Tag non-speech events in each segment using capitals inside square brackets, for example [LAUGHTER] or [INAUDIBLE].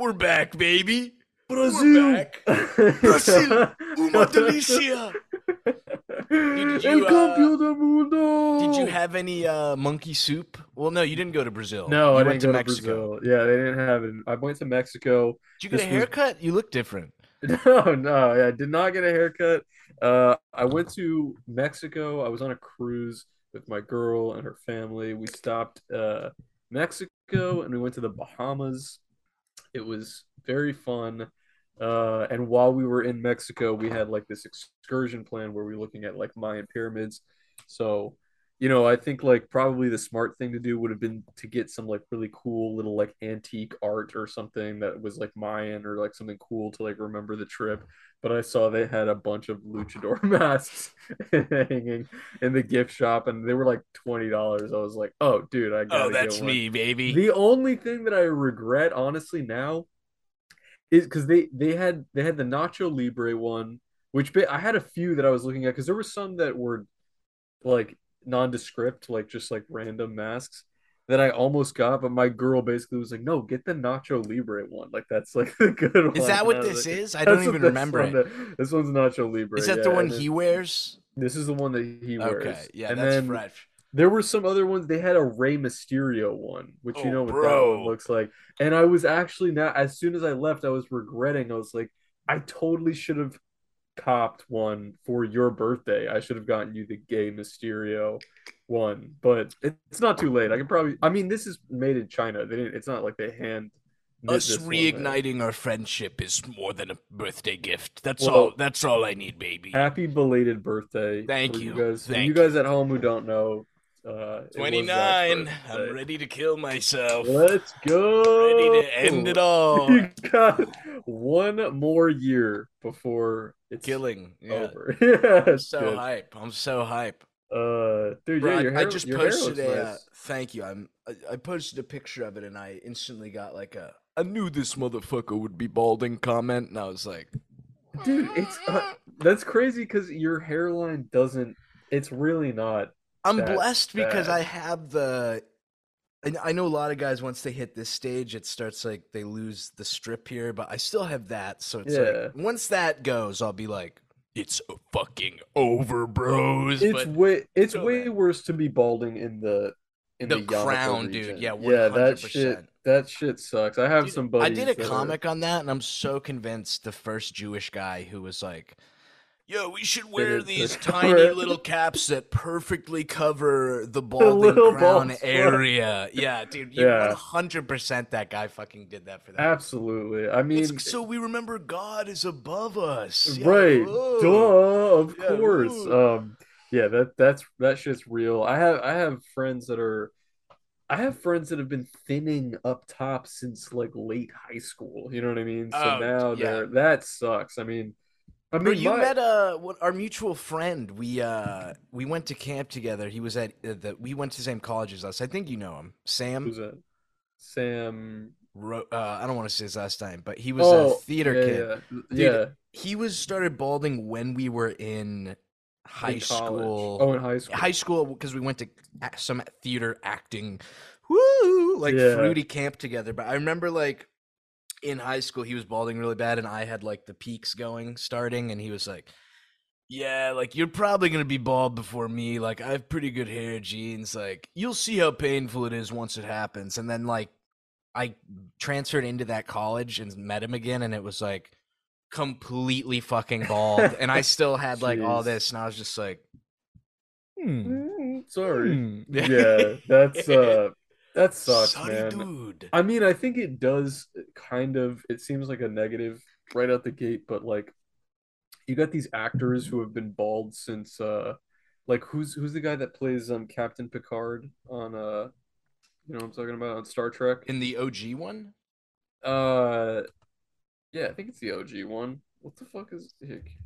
We're back, baby. Brazil. back. [LAUGHS] Brazil. Uma delicia. Did you, uh. Did you have any uh, monkey soup? Well, no, you didn't go to Brazil. No, you I went didn't go to to Mexico. Brazil. Yeah, they didn't have it. I went to Mexico. Did you get a This was- haircut? You look different. [LAUGHS] No, no, I did not get a haircut. Uh, I went to Mexico. I was on a cruise with my girl and her family. We stopped uh Mexico and we went to the Bahamas. It was very fun. Uh, and while we were in Mexico, we had like this excursion plan where we were looking at like Mayan pyramids. So, you know, I think like probably the smart thing to do would have been to get some like really cool little like antique art or something that was like Mayan or like something cool to like remember the trip. But I saw they had a bunch of luchador [LAUGHS] masks [LAUGHS] hanging in the gift shop and they were like $20. I was like, oh, dude, I oh, gotta Oh, get that's me, baby. The only thing that I regret, honestly, now is because they they had they had the Nacho Libre one, which I had a few that I was looking at because there were some that were like nondescript, like just like random masks that I almost got, but my girl basically was like, "No, get the Nacho Libre one. Like that's like [LAUGHS] the good one." Is that what this like, is? I don't even remember one that- this one's Nacho Libre. Is that yeah, the one he wears? This is the one that he wears. Okay, yeah, and that's then fresh. there were some other ones. They had a Rey Mysterio one, which Oh, you know what that one looks like. And I was actually now, as soon as I left, I was regretting. I was like, I totally should have copped one for your birthday. I should have gotten you the gay Mysterio one, but it, it's not too late. I can probably. I mean, this is made in China. They didn't. It's not like they hand. Us this one, reigniting our friendship is more than a birthday gift. That's Well- all. That's all I need, baby. Happy belated birthday! Thank for you. guys. Thank you guys at home who don't know. Uh, it was Twenty Zach's nine. birthday. I'm ready to kill myself. Let's go. Ready to end it all. [LAUGHS] You got one more year before it's Killing. Yeah. over. [LAUGHS] I'm so good. hype. I'm so hype. Uh, dude, Bro, yeah, I- your I, hair, just your posted a. Uh, thank you. I'm. I, I posted a picture of it, and I instantly got like a. I knew this motherfucker would be balding comment, and I was like, Dude, it's uh, that's crazy because your hairline doesn't. It's really not. I'm blessed because. I have the. I, I know a lot of guys once they hit this stage, it starts like they lose the strip here, but I still have that. So it's Yeah. like once that goes, I'll be like, it's fucking over, bros. It's but way. It's way bad. worse to be balding in the in The the, crown, dude. region. Yeah, yeah, that 100%. shit. That shit sucks. I have Dude, some buddies. I did a that are- comic on that, and I'm so convinced the first Jewish guy who was like, "Yo, we should wear these [LAUGHS] tiny little caps that perfectly cover the balding crown bald [LAUGHS] area." Yeah, dude, you Yeah. 100% that guy fucking did that for that. Absolutely. I mean, It's so we remember God is above us. Yeah, right whoa. duh of Yeah, course whoa. um yeah that that's that shit's real i have i have friends that are i have friends that have been thinning up top since like late high school you know what i mean so Oh, now yeah. they're that sucks i mean i Bro, mean you my- met uh what our mutual friend. We uh we went to camp together. He was at uh, the we went to the same college as us. I think you know him, Sam. who's that sam Ro- uh, I don't want to say his last name, but he was oh a theater yeah, kid. yeah Dude, yeah He was started balding when we were in high in school. oh in high school high school because we went to some theater acting, woo, like Yeah. fruity camp together. But I remember like in high school he was balding really bad, and I had like the peaks going starting, and he was like. Yeah, like you're probably gonna be bald before me. Like I have pretty good hair genes. Like you'll see how painful it is once it happens. And then like I transferred into that college and met him again, and it was like completely fucking bald. and I still had [LAUGHS] like all this, and I was just like, hmm. Mm, sorry hmm. [LAUGHS] yeah that's [LAUGHS] uh that sucks Sorry, man dude. I mean, I think it does kind of. It seems like a negative right out the gate, but like, you got these actors who have been bald since, uh, like who's who's the guy that plays um Captain Picard on uh, you know what I'm talking about on Star Trek. In the OG one, Uh, yeah, I think it's the OG one. What the fuck is Hick?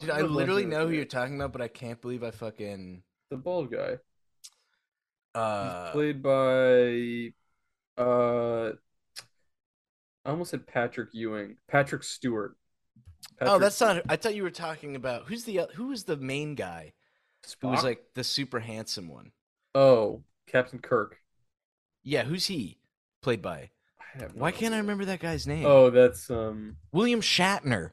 dude, I literally know who you're talking about, but I can't believe I fucking The bald guy. Uh. He's played by, uh, I almost said Patrick Ewing, Patrick Stewart. Oh, Patrick that's not. I thought you were talking about who's the who was the main guy who was like the super handsome one. Oh, Captain Kirk. Yeah, who's he played by? I I have no Why can't I remember that guy's name? Oh, that's um William Shatner.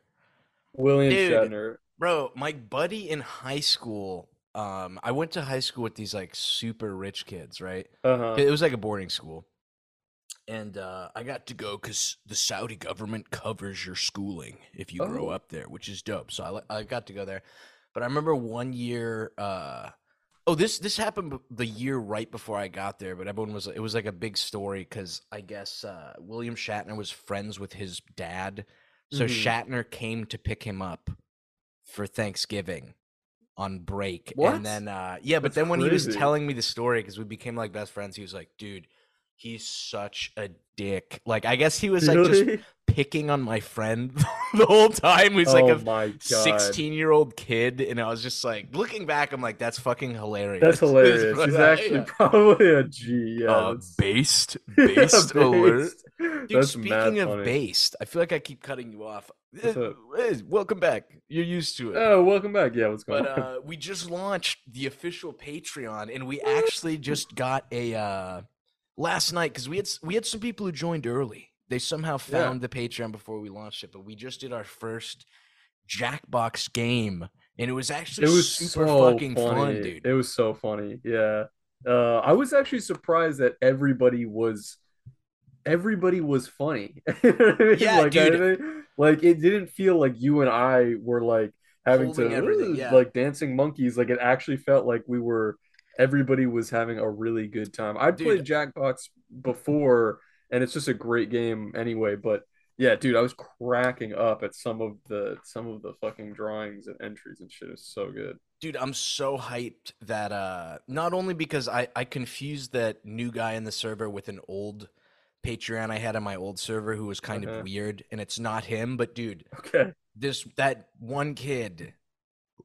William Dude. Shatner. Bro, my buddy in high school, um, I went to high school with these like super rich kids, right? Uh huh. It was like a boarding school. And uh, I got to go because the Saudi government covers your schooling if you grow Oh. up there, which is dope. So I, I got to go there. But I remember one year. Uh, oh, this this happened the year right before I got there. But everyone was it was like a big story because I guess uh, William Shatner was friends with his dad, so Mhm. Shatner came to pick him up for Thanksgiving on break. What? And then uh yeah, but That's then when he was telling me the story cuz we became like best friends, he was like, "Dude, he's such a dick." Like I guess he was like just? Picking on my friend [LAUGHS] the whole time. He was oh like a 16-year-old kid and I was just like looking back I'm like that's fucking hilarious. That's [LAUGHS] hilarious. He's uh, actually yeah. probably a G. Yeah. uh, that's- based [LAUGHS] Yeah, based alert. Dude, That's speaking of funny. based, I feel like I keep cutting you off. What's up? eh, welcome back. You're used to it. Oh, welcome back. Yeah, what's going but on? uh, we just launched the official Patreon, and we actually just got a uh, last night because we had we had some people who joined early. They somehow Yeah. found the Patreon before we launched it, but we just did our first Jackbox game, and it was actually it was super so fucking funny. fun, dude. It was so funny. Yeah. Uh, I was actually surprised that everybody was everybody was funny. You know what I mean? Yeah, like, I dude. like it didn't feel like you and I were like having Holding to yeah. like dancing monkeys. Like it actually felt like we were everybody was having a really good time. I'd played Jackbox before, and it's just a great game anyway. But yeah, dude, I was cracking up at some of the some of the fucking drawings and entries and shit. It was so good. Dude, I'm so hyped that uh not only because I I confused that new guy in the server with an old Patreon I had on my old server who was kind Uh-huh. of weird and it's not him, but dude, Okay. this that one kid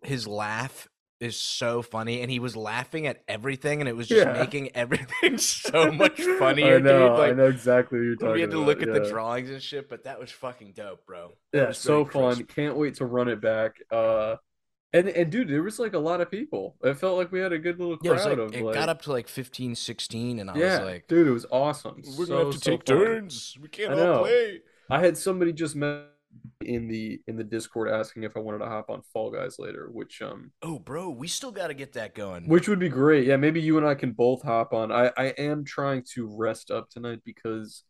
his laugh is so funny and he was laughing at everything and it was just Yeah. making everything [LAUGHS] so much [LAUGHS] funnier, I know, dude. Like I know exactly what you're talking about. we had to about. look at the drawings and shit, but that was fucking dope, bro. That Yeah, so fun. crisp. Can't wait to run it back. Uh and and dude, there was like a lot of people. It felt like we had a good little Yeah, it, crowd like, of it like got up to like 15, 16, and I Yeah, was like, dude, it was awesome. We're So, gonna have to so take fun. turns. We can't all play. I had somebody just met in the in the Discord asking if I wanted to hop on Fall Guys later, which um Oh, bro, we still got to get that going. which would be great. Yeah, maybe you and I can both hop on. I I am trying to rest up tonight because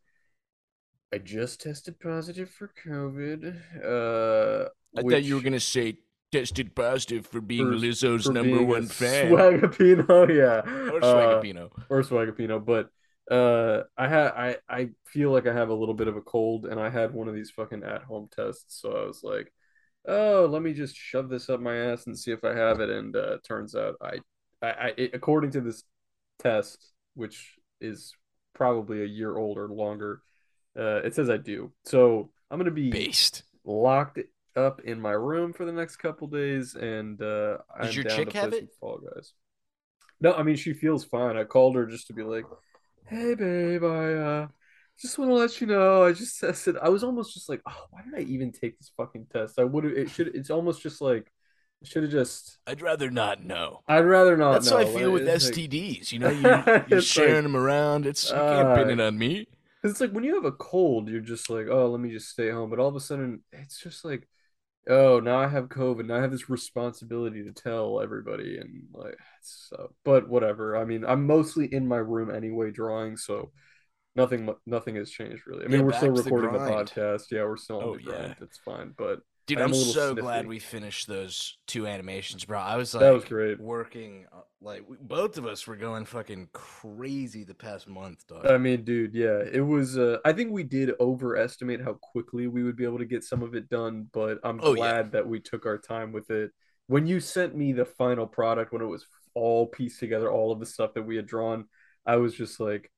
I just tested positive for COVID. Uh I thought you were gonna say tested positive for being for- Lizzo's for number being one fan Swagapino, [LAUGHS] yeah. or Uh, Swagapino. or Swagapino, but uh I had I I feel like I have a little bit of a cold and I had one of these fucking at home tests, so I was like, oh, let me just shove this up my ass and see if I have it and uh turns out I I, I it, according to this test, which is probably a year old or longer, uh it says I do. So I'm gonna be Based. locked up in my room for the next couple days, and uh, I'm Does your down chick to play have some it? Fall Guys. No, I mean she feels fine. I called her just to be like, "Hey, babe, I uh, just want to let you know I just [LAUGHS] tested." I was almost just like, "Oh, why did I even take this fucking test?" I would have. It should. It's almost just like, should have just. I'd rather not know. I'd rather not. Know that's how I know. feel with It's like- STDs. You [LAUGHS] know, you, you're sharing like, them around. It's you can't pin uh, it on me. it's like when you have a cold, you're just like, oh, let me just stay home. But all of a sudden, it's just like, oh, now I have COVID. Now I have this responsibility to tell everybody, and like, so. But whatever. I mean, I'm mostly in my room anyway, drawing, so nothing, nothing has changed really. I mean, Yeah, we're still to the recording the, podcast. Yeah, we're still on Oh, the grind. yeah. It's fine. But Dude, I'm I'm, so sniffy. glad we finished those two animations, bro. I was like, That was great. working uh, like we, both of us were going fucking crazy the past month, dog. I mean, dude, yeah, it was. Uh, I think we did overestimate how quickly we would be able to get some of it done, but I'm Oh, yeah. glad that we took our time with it. When you sent me the final product, when it was all pieced together, all of the stuff that we had drawn, I was just like,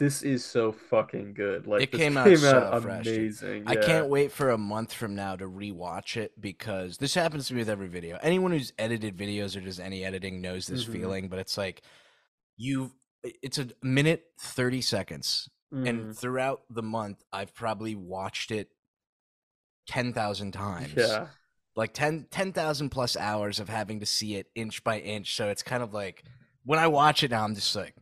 "This is so fucking good!" Like, It this came out came so out fresh, amazing. I can't wait for a month from now to rewatch it because this happens to me with every video. Anyone who's edited videos or does any editing knows this Mhm. feeling, but it's like you it's a minute 30 seconds Mhm. and throughout the month I've probably watched it 10,000 times. yeah, Like 10 10,000 plus hours of having to see it inch by inch. So it's kind of like when I watch it now I'm just like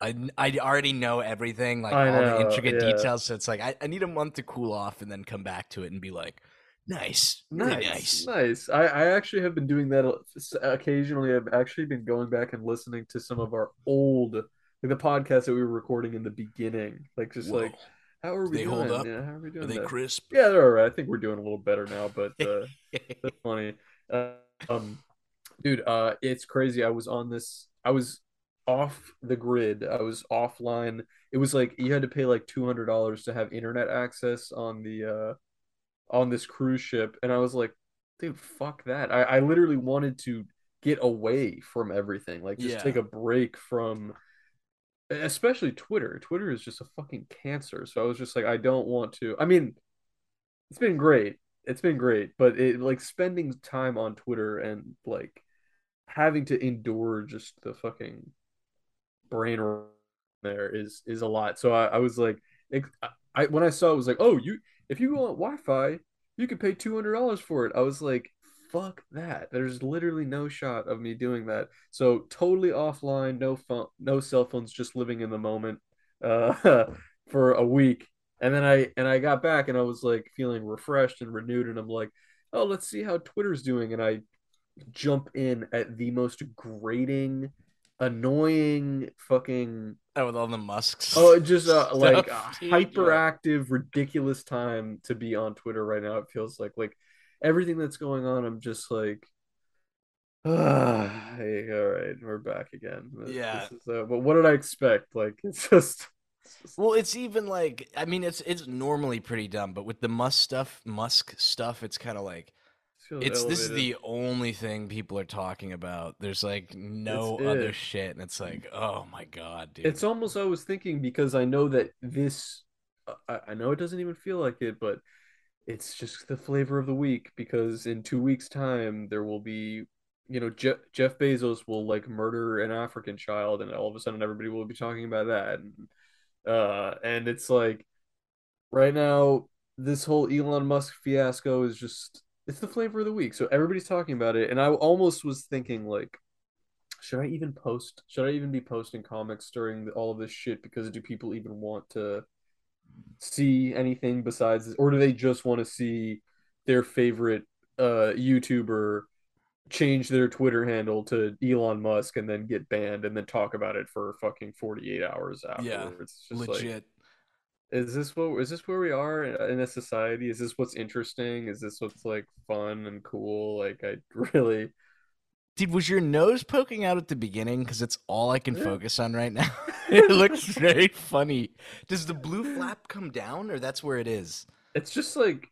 I, I already know everything, like I all know, the intricate yeah. details. So it's like I, I need a month to cool off and then come back to it and be like, nice, really Nice, nice. nice. I, I actually have been doing that occasionally. I've actually been going back and listening to some of our old, like the podcasts that we were recording in the beginning. Like just Whoa. like, how are we they doing? Yeah, how are we doing? Are they that? crisp? Yeah, they're all right. I think we're doing a little better now, but uh, [LAUGHS] that's funny. Uh, um, dude, uh, it's crazy. I was on this. I was off the grid. I was offline. It was like you had to pay like two hundred dollars to have internet access on the uh on this cruise ship, and I was like, dude, fuck that. I, I literally wanted to get away from everything, like just Yeah. take a break from especially Twitter. Twitter is just a fucking cancer. So I was just like, I don't want to. I mean, it's been great. It's been great, but it like spending time on Twitter and like having to endure just the fucking brain there is is a lot. So I, I was like, I when I saw it, was like, oh, you if you want Wi-Fi, you could pay two hundred dollars for it. I was like, fuck that. There's literally no shot of me doing that. So totally offline, no phone, no cell phones, just living in the moment uh, [LAUGHS] for a week. And then I and I got back and I was like feeling refreshed and renewed. And I'm like, oh, let's see how Twitter's doing. And I jump in at the most grating, annoying fucking Oh, with all the musks. Oh, just uh, [LAUGHS] like dude, hyperactive, ridiculous time to be on Twitter right now. It feels like like everything that's going on. I'm just like, ah, [SIGHS] hey, all right, we're back again. Yeah. this is, uh, but what did I expect? Like, it's just, it's just- Well, it's even like I mean, it's it's normally pretty dumb, but with the Musk stuff, Musk stuff, it's kind of like it's this is the only thing people are talking about. There's like no It's other it. shit, and it's like, oh my god, dude. It's almost I was thinking because I know that this, I, I know it doesn't even feel like it, but it's just the flavor of the week because in two weeks' time there will be, you know, Je- Jeff Bezos will like murder an African child, and all of a sudden everybody will be talking about that, and uh, and it's like right now this whole Elon Musk fiasco is just it's the flavor of the week, so everybody's talking about it, and I almost was thinking like should I even post? Should I even be posting comics during all of this shit? Because do people even want to see anything besides this, or do they just want to see their favorite uh YouTuber change their Twitter handle to Elon Musk and then get banned and then talk about it for fucking 48 hours Yeah. It's just like legit. Is this what is this where we are in a society? Is this what's interesting? Is this what's like fun and cool? Like I [LAUGHS] really Dude, was your nose poking out at the beginning? Because it's all I can Yeah. focus on right now. [LAUGHS] [LAUGHS] it looks very funny. Does the blue flap come down, or that's where it is? it's just like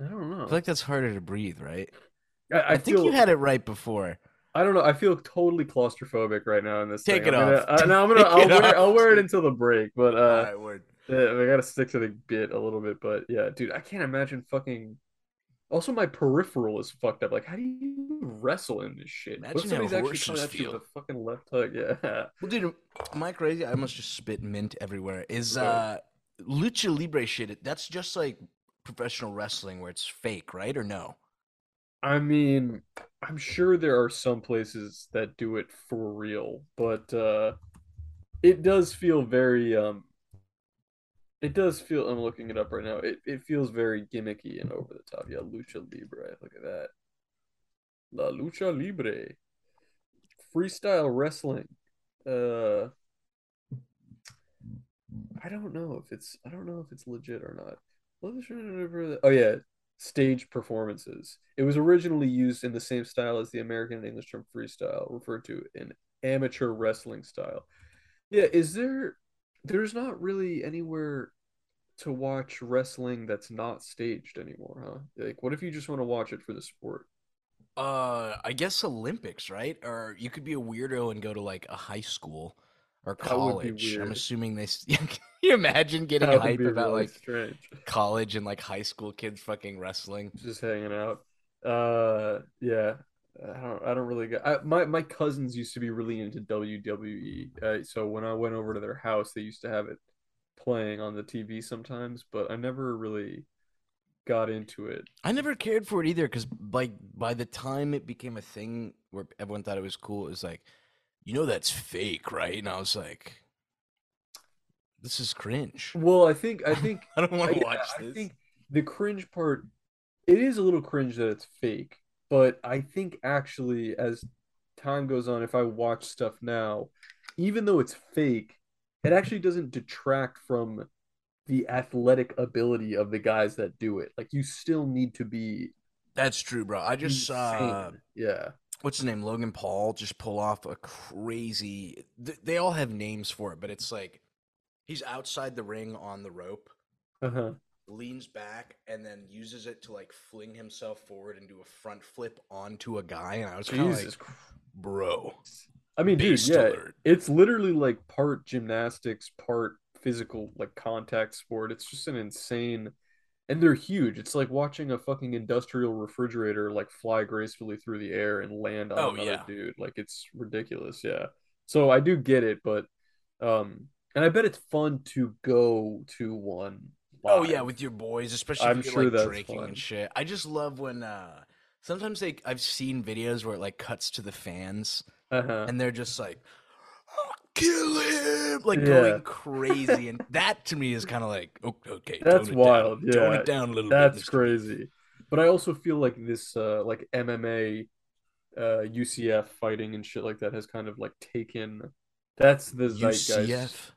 I don't know. I feel like that's harder to breathe, right? I, I, I, think feel you had it right before. I don't know. I feel totally claustrophobic right now in this. Take thing. it I'm gonna- off. Uh, no, I'm gonna. I'll wear. off, I'll wear it until the break. But uh, Alright, word. yeah, we gotta stick to the bit a little bit. But yeah, dude, I can't imagine fucking. Also, my peripheral is fucked up. Like, how do you wrestle in this shit? What Imagine how somebody's actually coming at you with a fucking left hook? [LAUGHS] Yeah. Well, dude, am I crazy? I must just spit mint everywhere. Is uh lucha libre shit? That's just like professional wrestling where it's fake, right? Or no? I mean, I'm sure there are some places that do it for real, but uh it does feel very um it does feel I'm looking it up right now. It it feels very gimmicky and over the top. Yeah, lucha libre. Look at that. La lucha libre. Freestyle wrestling. Uh I don't know if it's I don't know if it's legit or not. Oh yeah, stage performances. It was originally used in the same style as the American and English term freestyle, referred to in amateur wrestling style. Yeah, is there there's not really anywhere to watch wrestling that's not staged anymore, huh? Like what if you just want to watch it for the sport? Uh, I guess Olympics, right? Or you could be a weirdo and go to like a high school or That would be college. I'm assuming they. [LAUGHS] Can you imagine getting hype about really like strange. [LAUGHS] college and like high school kids fucking wrestling? just hanging out. Uh, yeah, I don't, I don't really get. I, my my cousins used to be really into WWE. Uh, so when I went over to their house, they used to have it playing on the TV sometimes, but I never really got into it. I never cared for it either because like by the time it became a thing where everyone thought it was cool, it was like "You know that's fake, right?" And I was like, "This is cringe. Well, I think I think [LAUGHS] I don't want to yeah, this. I think the cringe part, it is a little cringe that it's fake, but I think actually as time goes on, if I watch stuff now, even though it's fake, it actually doesn't detract from the athletic ability of the guys that do it. Like you still need to be That's true, bro. I just saw insane. yeah. What's his name, Logan Paul, just pull off a crazy. th- They all have names for it, but it's like he's outside the ring on the rope, Uh-huh. leans back, and then uses it to like fling himself forward and do a front flip onto a guy. And I was kind of like, bro, I mean, dude, yeah, alert. it's literally like part gymnastics, part physical, like contact sport. It's just an insane, and they're huge. It's like watching a fucking industrial refrigerator like fly gracefully through the air and land on Oh, another yeah. dude. Like it's ridiculous. Yeah. So I do get it, but um, and I bet it's fun to go to one. Oh yeah, with your boys, especially I'm if you're sure like drinking fun. and shit. I just love when uh sometimes they I've seen videos where it like cuts to the fans uh-huh. and they're just like "Oh, kill him like Yeah. going [LAUGHS] crazy and that to me is kind of like okay That's wild, down. tone it down a little bit That's Mr. crazy. But I also feel like this uh like MMA uh UCF fighting and shit like that has kind of like taken that's the zeitgeist. UCF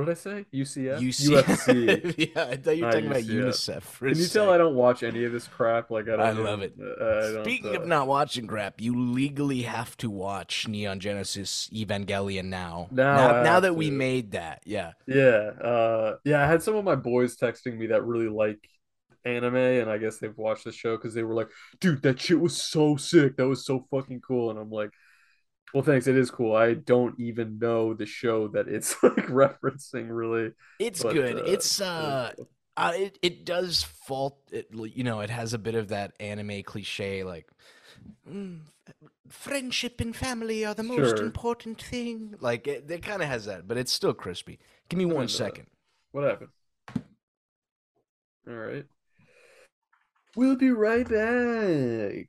What did I say? UCF? UCF UFC. [LAUGHS] yeah I thought you were Not talking about UNICEF for Can you tell. I don't watch any of this crap? Like I don't I love it. uh, I Speaking uh, of not watching crap, you legally have to watch Neon Genesis Evangelion now. Now now, now that we made that, yeah. Yeah, uh, yeah. I had some of my boys texting me that really like anime, and I guess they've watched the show because they were like, "Dude, that shit was so sick. That was so fucking cool." And I'm like, "Well, thanks. It is cool. I don't even know the show that it's [LAUGHS] like referencing, really." It's But, good. uh, it's uh, cool. uh it, it does fault it you know, it has a bit of that anime cliche like "Mm, friendship and family are the most Sure. important thing. Like it, it kind of has that, but it's still crispy. Give me one that. What happened? All right. We'll be right back.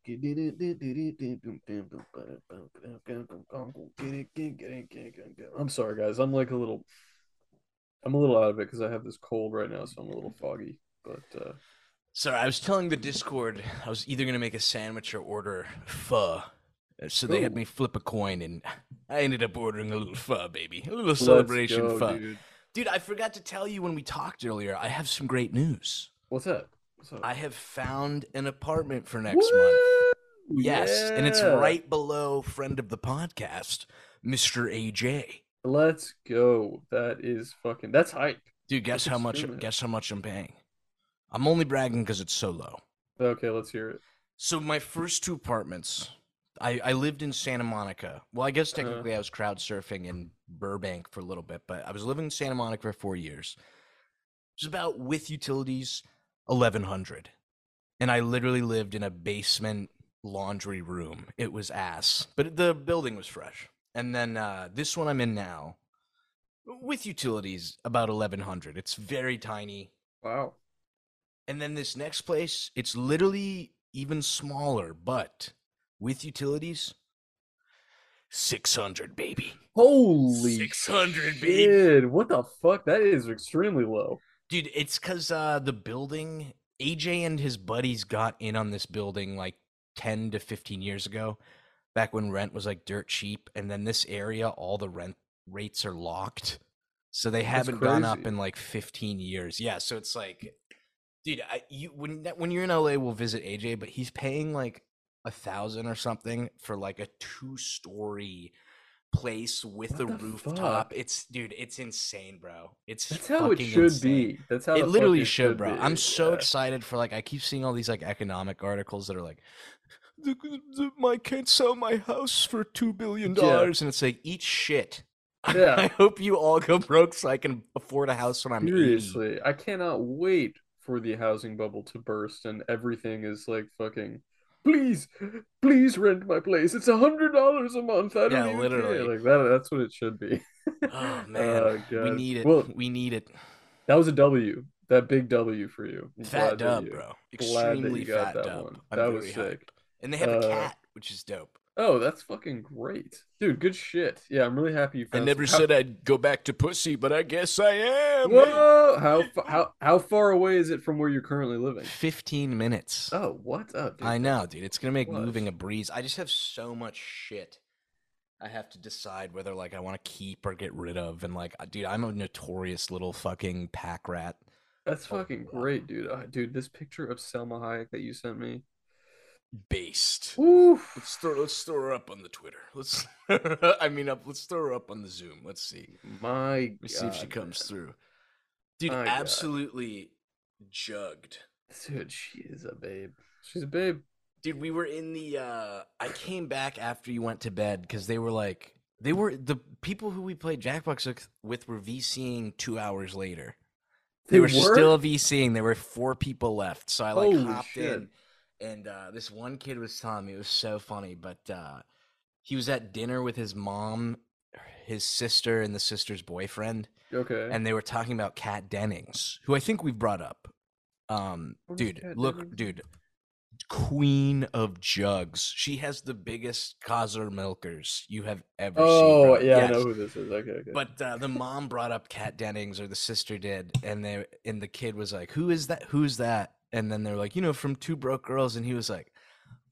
I'm sorry, guys. I'm like a little, I'm a little out of it because I have this cold right now, so I'm a little foggy. But uh, Sorry, I was telling the Discord I was either gonna make a sandwich or order pho. Uh, So they had me flip a coin, and I ended up ordering a little pho, baby, a little let's celebration go, pho. dude. Dude, I forgot to tell you when we talked earlier. I have some great news. What's up? I have found an apartment for next month. Woo! Yes, and it's right below friend of the podcast, Mr. AJ. Let's go. That is fucking. That's hype. Dude, guess That's how much? Guess how much I'm paying. I'm only bragging because it's so low. Okay, let's hear it. So my first two apartments, I, I lived in Santa Monica. Well, I guess Uh-huh. technically I was crowd surfing in Burbank for a little bit, but I was living in Santa Monica for four years. It was about with utilities, eleven hundred, and I literally lived in a basement laundry room. It was ass, but the building was fresh. And then uh, this one I'm in now, with utilities, about eleven hundred. It's very tiny. Wow. And then this next place, it's literally even smaller, but with utilities, 600, baby. Holy 600, baby. What the fuck? That is extremely low. Dude, it's because uh, the building, AJ and his buddies got in on this building like 10 to 15 years ago, back when rent was like dirt cheap. And then this area, all the rent rates are locked. So they That's haven't gone up in like 15 years. Yeah. So it's like, dude, I, you when when you're in LA, we'll visit AJ, but he's paying like a thousand or something for like a two story place with What a the rooftop. fuck? It's dude, it's insane, bro. It's That's how it should insane. be. That's how It literally it should, bro. be. I'm so Yeah. excited for like I keep seeing all these like economic articles that are like, the, the, my can't sell my house for two billion dollars, and it's like eat shit. [LAUGHS] Yeah. I hope you all go broke so I can afford a house when I'm 80. Seriously, I cannot wait for the housing bubble to burst and everything is like fucking. Please, please rent my place. It's a hundred dollars a month. I don't Yeah, literally. care. Like that. That's what it should be. Oh [LAUGHS] man, Oh, we need it. Well, we need it. that was a W. That big W for you. I'm Fat dub, you- bro. Extremely fat that dub. one. That was very sick. And they have a Uh, cat, which is dope. Oh, that's fucking great, dude. Good shit. Yeah, I'm really happy you I never some- said I'd go back to pussy, but I guess I am. whoa, how how how far away is it from where you're currently living? 15 minutes. Oh, what? Oh, dude. I know, dude. It's gonna make What? moving a breeze. I just have so much shit. I have to decide whether like I want to keep or get rid of, and like, dude, I'm a notorious little fucking pack rat. That's Oh, fucking wow. great, dude. Uh, dude, this picture of Salma Hayek that you sent me. Based. Oof. Let's throw let's throw her up on the Twitter. Let's [LAUGHS] I mean up let's throw her up on the Zoom. Let's see. My Let's see if she comes man. through. Dude, My God. absolutely jugged. Dude, she is a babe. She's a babe. Dude, we were in the uh I came back after you went to bed because they were like they were the people who we played Jackbox with, with were VCing two hours later. They, were, still VCing. There were four people left. So I like Holy hopped shit. in and uh this one kid was telling me it was so funny, but uh he was at dinner with his mom, his sister, and the sister's boyfriend, okay. and they were talking about Kat Dennings, who I think we've brought up. Um dude, Kat look, Dennings? dude, queen of jugs. She has the biggest Kaiser milkers you have ever seen. oh yeah, I know who this is. Okay, okay. But uh, the mom brought up Kat Dennings, or the sister did, and they and the kid was like, "Who is that? Who's that?" And then they're like, "You know, from Two Broke Girls," and he was like,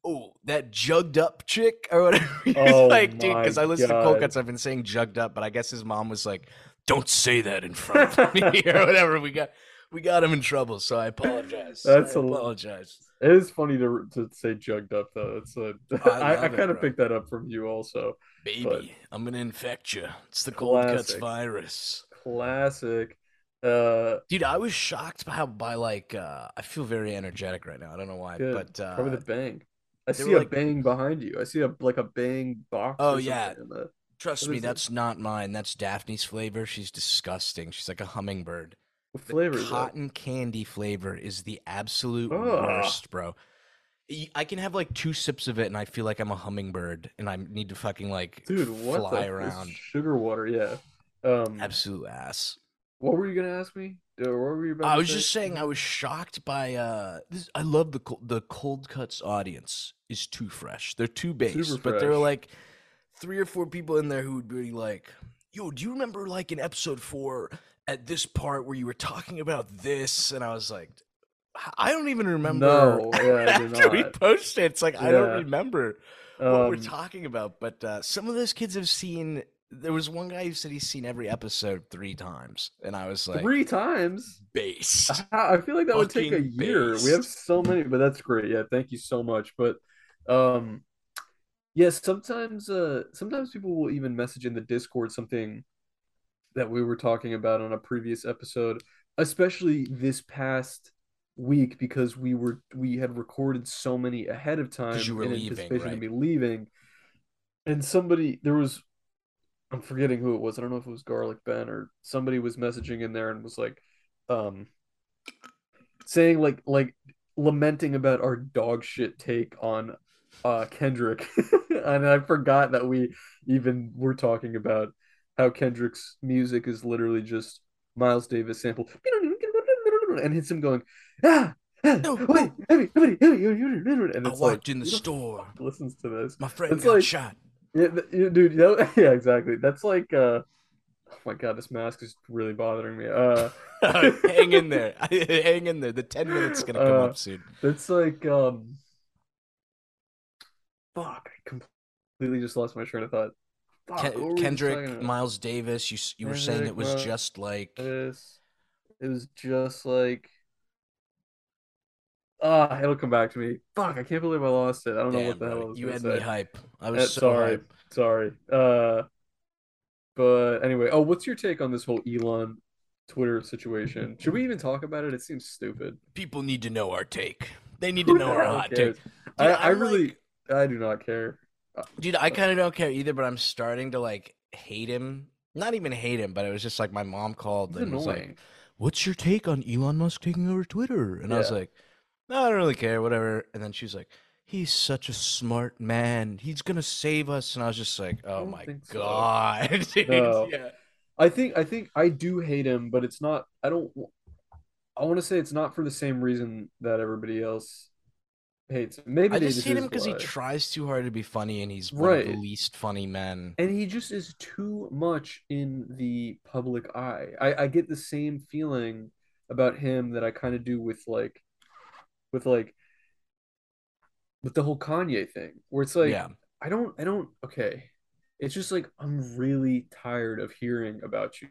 "Oh, that jugged up chick [LAUGHS] or whatever." Oh like, dude, because I listen to Cold Cuts, I've been saying jugged up, but I guess his mom was like, "Don't say that in front of me" [LAUGHS] or whatever. We got we got him in trouble, so I apologize. That's I a- apologize. it is funny to to say jugged up though. It's a, [LAUGHS] I I, I kind of picked that up from you also. Baby, I'm gonna infect you. It's the Cold Cuts virus. Classic. Uh, Dude, I was shocked by how by like uh I feel very energetic right now. I don't know why, good. but uh Probably the bang. I see a like- bang behind you. I see a like a bang box. Oh, yeah. the- trust me, is it? that's not mine. That's Daphne's flavor. She's disgusting. She's like a hummingbird. What The flavor that? cotton candy flavor is the absolute worst, bro. I can have like two sips of it and I feel like I'm a hummingbird and I need to fucking like Dude, what fly around. sugar water? Yeah. Um, Absolute ass. What were you gonna ask me? Uh, What were you about? I was just saying I was shocked by uh this I love the the cold cuts audience is too fresh. They're too based, Super but there were fresh. like three or four people in there who would be like, "Yo, do you remember like in episode 4 at this part where you were talking about this?" And I was like, I don't even remember No, [LAUGHS] yeah, I do after we not. posted. It's like I don't Yeah. remember what we're Um, talking about, but uh, some of those kids have seen. There was one guy who said he's seen every episode three times, and I was like, three times. base. I [LAUGHS] I feel like that would take a year. We have so many, but that's great. Yeah, thank you so much. But um yes, sometimes uh sometimes people will even message in the Discord something that we were talking about on a previous episode, especially this past week because we were we had recorded so many ahead of time you were in leaving, anticipation right? of me leaving. And somebody there was I'm forgetting who it was. I don't know if it was Garlic Ben or somebody was messaging in there and was like, um, saying like like lamenting about our dog shit take on uh Kendrick. [LAUGHS] and I forgot that we even were talking about how Kendrick's music is literally just Miles Davis sample and hits him going, ah, ah No, wait, Eddie, Eddie, Eddie, and I it's walked like, in the store. listens to this. My friend It's got like- shot. Yeah, dude. That, [LAUGHS] yeah, exactly. That's like, uh, oh my god, this mask is really bothering me. Uh, [LAUGHS] Hang in there. [LAUGHS] Hang in there. The 10 minutes is gonna come Uh, up soon. that's like, um, fuck. I completely just lost my train of thought. Fuck, Ken- what were we just talking Kendrick. Miles Davis, you you were saying it was Miles- just like This, it was just like, ah, it'll come back to me. Fuck, I can't believe I lost it. I don't know what the hell bro, was you had say. me hype. I Uh, was so sorry, hype. sorry. Uh, but anyway, oh, what's your take on this whole Elon Twitter situation? Should we even talk about it? It seems stupid. People need to know our take. They need to know our hot cares? take. Dude, I, I really, like- I do not care. dude, I kind of don't care either, but I'm starting to like hate him. Not even hate him, but it was just like my mom called and was like, "What's your take on Elon Musk taking over Twitter?" And I was like, "No, I don't really care, whatever." And then she's like, "He's such a smart man. He's gonna save us." And I was just like, "Oh my think so. god! [LAUGHS] No. Yeah. I think, I think I do hate him, but it's not. I don't. I want to say it's not for the same reason that everybody else hates him. Maybe I they just hate him because he tries too hard to be funny, and he's one of the least funny men. and he just is too much in the public eye. I, I get the same feeling about him that I kind of do with like with like with the whole Kanye thing, where it's like yeah, I don't I don't okay. It's just like I'm really tired of hearing about you.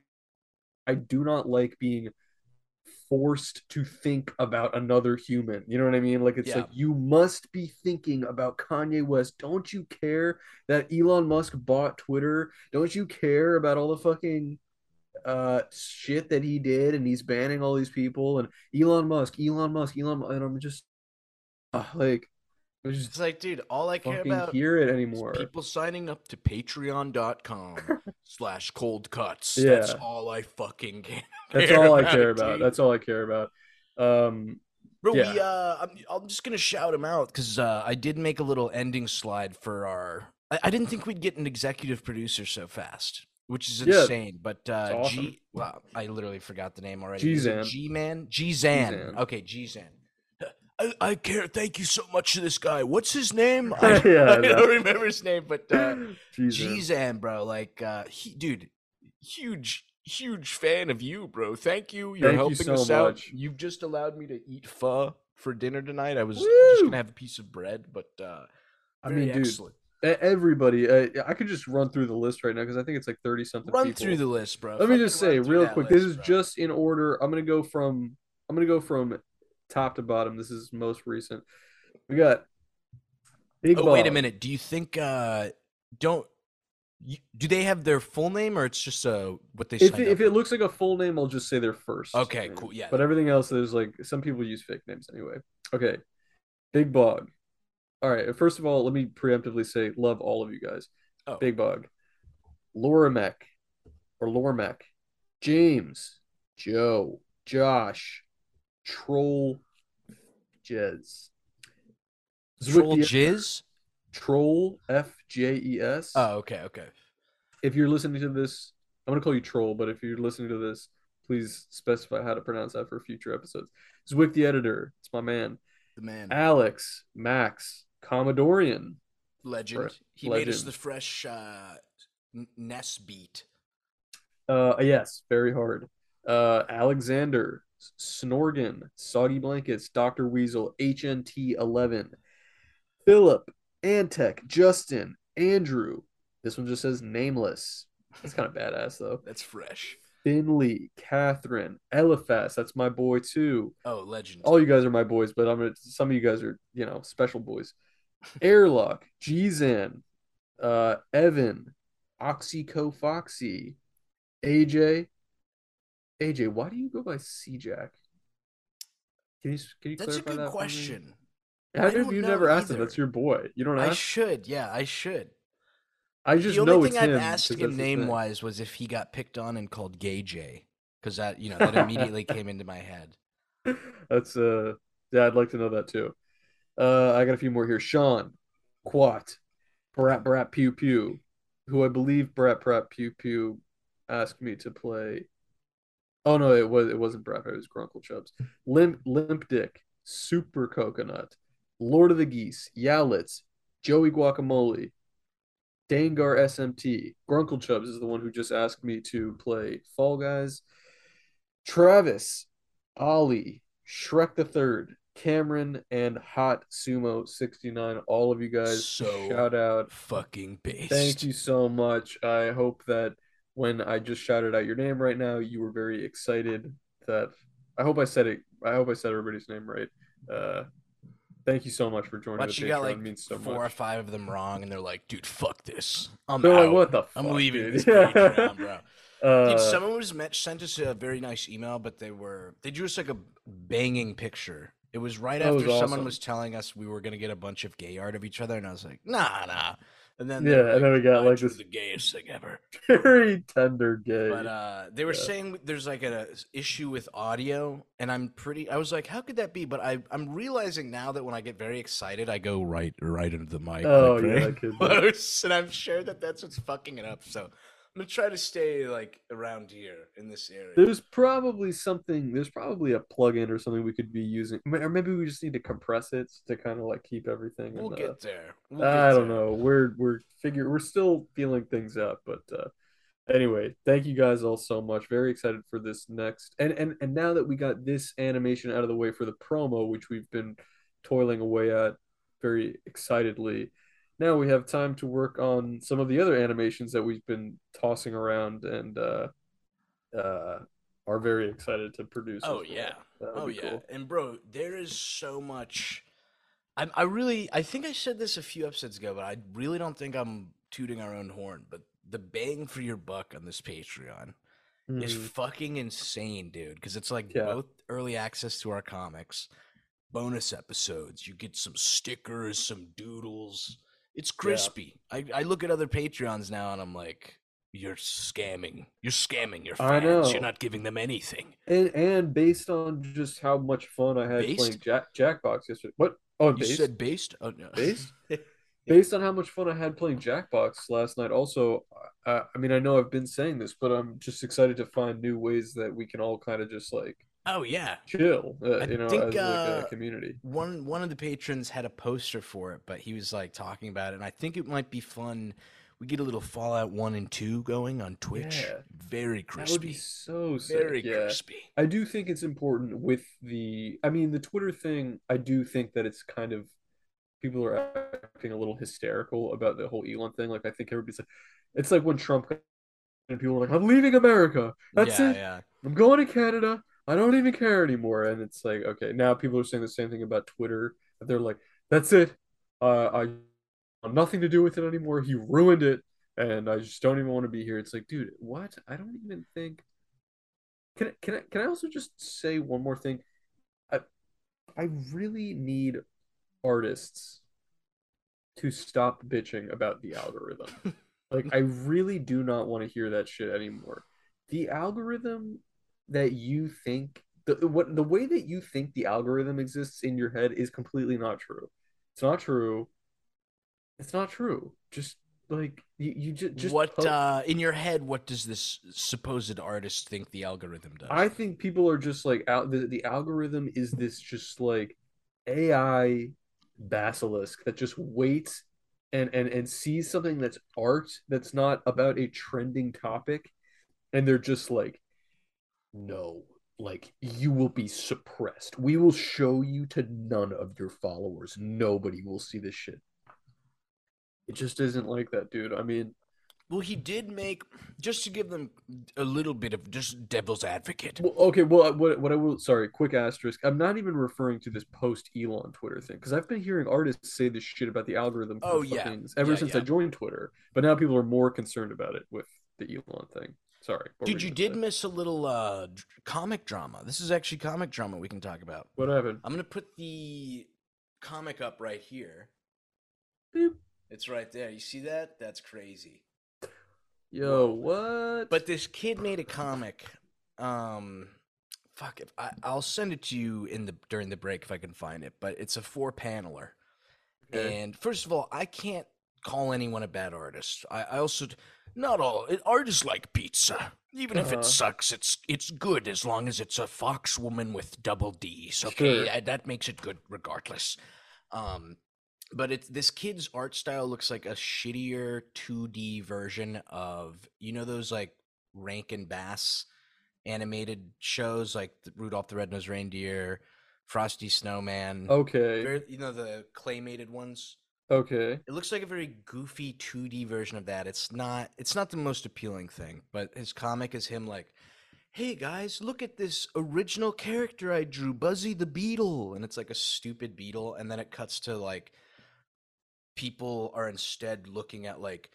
I do not like being forced to think about another human. You know what I mean? Like it's Yeah. like you must be thinking about Kanye West. Don't you care that Elon Musk bought Twitter? Don't you care about all the fucking uh shit that he did and he's banning all these people and Elon Musk, Elon Musk, Elon and I'm just uh, like I'm just it's like, dude, all I care about hear it anymore. people signing up to Patreon.com [LAUGHS] slash Cold Cuts. Yeah. That's all I fucking care. [LAUGHS] That's all I care about. dude. That's all I care about. Um Bro, Yeah. we uh, I'm, I'm just gonna shout him out because uh, I did make a little ending slide for our. I, I didn't think we'd get an executive producer so fast, which is Yeah, insane. But uh, awesome. G, well, I literally forgot the name already. G-Zan. G-Man, G-Zan. G-Zan. Okay, G-Zan. I, I care. Thank you so much to this guy. What's his name? I, [LAUGHS] Yeah, I [LAUGHS] don't remember his name, but uh, [LAUGHS] G-Zan, bro. Like, uh, he, dude, huge, huge fan of you, bro. Thank you. You're Thank you helping so us out. much. You've just allowed me to eat pho for dinner tonight. I was just gonna have a piece of bread, but uh, I mean, dude, excellent. Everybody. Uh, I could just run through the list right now because I think it's like thirty something. Run people. through the list, bro. Let me just say real quick. This is bro. just in order. I'm gonna go from. I'm gonna go from top to bottom. This is most recent. We got Big Oh, wait a minute. Do you think? uh Don't. Do they have their full name, or it's just uh what they? If it, if it looks like a full name, I'll just say their first. Okay, name. cool, yeah. But everything else, there's like some people use fake names anyway. Okay, Big Bog. All right. First of all, let me preemptively say, love all of you guys. Oh. Big Bug, Laura Mech, or Lormec, James, Joe, Josh, Troll, Jez, Troll Zwick Jizz. Troll F J E S. Oh, okay, okay. if you're listening to this, I'm gonna call you troll, but if you're listening to this, please specify how to pronounce that for future episodes. Zwick the editor, it's my man. The man, Alex, Max, Commodorian, legend. He made us the fresh uh Ness beat. uh, yes, very hard. Uh, Alexander, Snorgan, Soggy Blankets, Doctor Weasel, HNT eleven, Philip, Antec, Justin, Andrew. This one just says nameless. That's kind of badass though. [LAUGHS] That's fresh. Finley, Catherine, Eliphas, that's my boy too. Oh, legend. All you guys are my boys, but I'm gonna, some of you guys are, you know, special boys. Airlock, Gzan, uh, Evan, Oxyco Foxy, AJ. AJ, why do you go by CJack? Can you can you That's a clarify good that question. How I don't you never asked him? That's your boy. You don't ask. I should. Yeah, I should. I just the only thing I've asked him name wise was if he got picked on and called Gay J, because that you know that immediately [LAUGHS] came into my head. That's uh yeah, I'd like to know that too. Uh I got a few more here. Sean, Quat, Brat Brat Pew Pew, who I believe Brat Brat Pew Pew asked me to play. Oh no, it was it wasn't Brat, it was Grunkle Chubs. Limp Limp Dick, Super Coconut, Lord of the Geese, Yowlitz, Joey Guacamole, Dangar SMT. Grunkle Chubs is the one who just asked me to play Fall Guys. Travis, Ollie, Shrek the Third, Cameron, and Hot Sumo 69. All of you guys, So shout out. Fucking based. Thank you so much. I hope that when I just shouted out your name right now, you were very excited that I hope I said it. I hope I said everybody's name right. Uh, thank you so much for joining But you got like means so four or five of them wrong, and they're like, "Dude, fuck this. I'm They're out. like, what the fuck? I'm leaving dude?" [LAUGHS] Patreon, bro." Uh, Dude, someone was met, sent us a very nice email, but they were they drew us like a banging picture. It was right That was after someone awesome. was telling us we were gonna get a bunch of gay art of each other, and I was like, "Nah, nah." And then Yeah, were and then we got, like, this- the gayest thing ever. very tender gay. But uh, they were Yeah. saying there's like an issue with audio, and I'm pretty. I was like, how could that be? But I I'm realizing now that when I get very excited, I go right right into the mic. Oh, like, yeah, [LAUGHS] close, and I'm sure that that's what's fucking it up. So I'm gonna try to stay like around here in this area. There's probably something. There's probably a plugin or something we could be using, or maybe we just need to compress it to kind of like keep everything. we'll in, get uh, there. We'll I get don't there. know. We're we're figure we're still feeling things out, but uh, anyway, thank you guys all so much. Very excited for this next, and and and now that we got this animation out of the way for the promo, which we've been toiling away at very excitedly. Now we have time to work on some of the other animations that we've been tossing around and uh, uh, are very excited to produce. Oh yeah. Oh yeah. cool. And bro, there is so much. I I really I think I said this a few episodes ago, but I really don't think I'm tooting our own horn. But the bang for your buck on this Patreon is Mhm. fucking insane, dude. Because it's like Yeah. both early access to our comics, bonus episodes. You get some stickers, some doodles. It's crispy. I, I look at other Patreons now and I'm like, you're scamming. You're scamming your fans. You're not giving them anything. And and based on just how much fun I had Based? playing Jack Jackbox yesterday. What? Oh, You based. said based? Oh no. Based? [LAUGHS] based on how much fun I had playing Jackbox last night. Also, uh, I mean, I know I've been saying this, but I'm just excited to find new ways that we can all kind of just like oh yeah. chill, uh, you know, think, as like uh, a community. One one of the patrons had a poster for it, but he was like talking about it, and I think it might be fun. We get a little Fallout One and Two going on Twitch. Yeah. Very That would be crispy. so sick. Very yeah. crispy. I do think it's important with the I mean the Twitter thing, I do think that it's kind of people are acting a little hysterical about the whole Elon thing. Like I think everybody's like it's like when Trump and people are like, I'm leaving America. That's yeah, it. I'm going to Canada. I don't even care anymore. And it's like, okay, now people are saying the same thing about Twitter. They're like, that's it. Uh, I have nothing to do with it anymore. He ruined it, and I just don't even want to be here. It's like, dude, what? I don't even think. Can I, can I can I also just say one more thing? I I really need artists to stop bitching about the algorithm. [LAUGHS] like I really do not want to hear that shit anymore. The algorithm that you think the what the way that you think the algorithm exists in your head is completely not true. It's not true. It's not true. Just like you, you just just what uh, in your head? What does this supposed artist think the algorithm does? I think people are just like out the, the algorithm is this just like AI basilisk that just waits and and and sees something that's art that's not about a trending topic and they're just like no like you will be suppressed we will show you to none of your followers nobody will see this shit it just isn't like that dude i mean well, he did make just to give them a little bit of just devil's advocate. Well, okay, well, what what I will sorry, quick asterisk. I'm not even referring to this post Elon Twitter thing because I've been hearing artists say this shit about the algorithm for Oh, yeah. fucking- ever Yeah, since yeah. I joined Twitter. But now people are more concerned about it with the Elon thing. Sorry. Dude, you did say? miss a little uh, comic drama. This is actually comic drama we can talk about. What happened? I'm gonna put the comic up right here. Beep. It's right there. You see that? That's crazy. Yo, what? But this kid made a comic. Um, fuck if I, I'll send it to you in the during the break if I can find it. But it's a four paneler. Okay. And first of all, I can't call anyone a bad artist. I, I also not all it- art is like pizza. Even if Uh-huh. it sucks, it's it's good as long as it's a fox woman with double D's. Okay, Sure. That makes it good regardless. Um, but it's this kid's art style looks like a shittier 2D version of you know those like Rankin Bass animated shows like the Rudolph the Red-Nosed Reindeer, Frosty Snowman. okay. You know the claymated ones. Okay. It looks like a very goofy 2D version of that. It's not it's not the most appealing thing, but his comic is him like, "Hey guys, look at this original character I drew, Buzzy the Beetle." And it's like a stupid beetle and then it cuts to like people are instead looking at like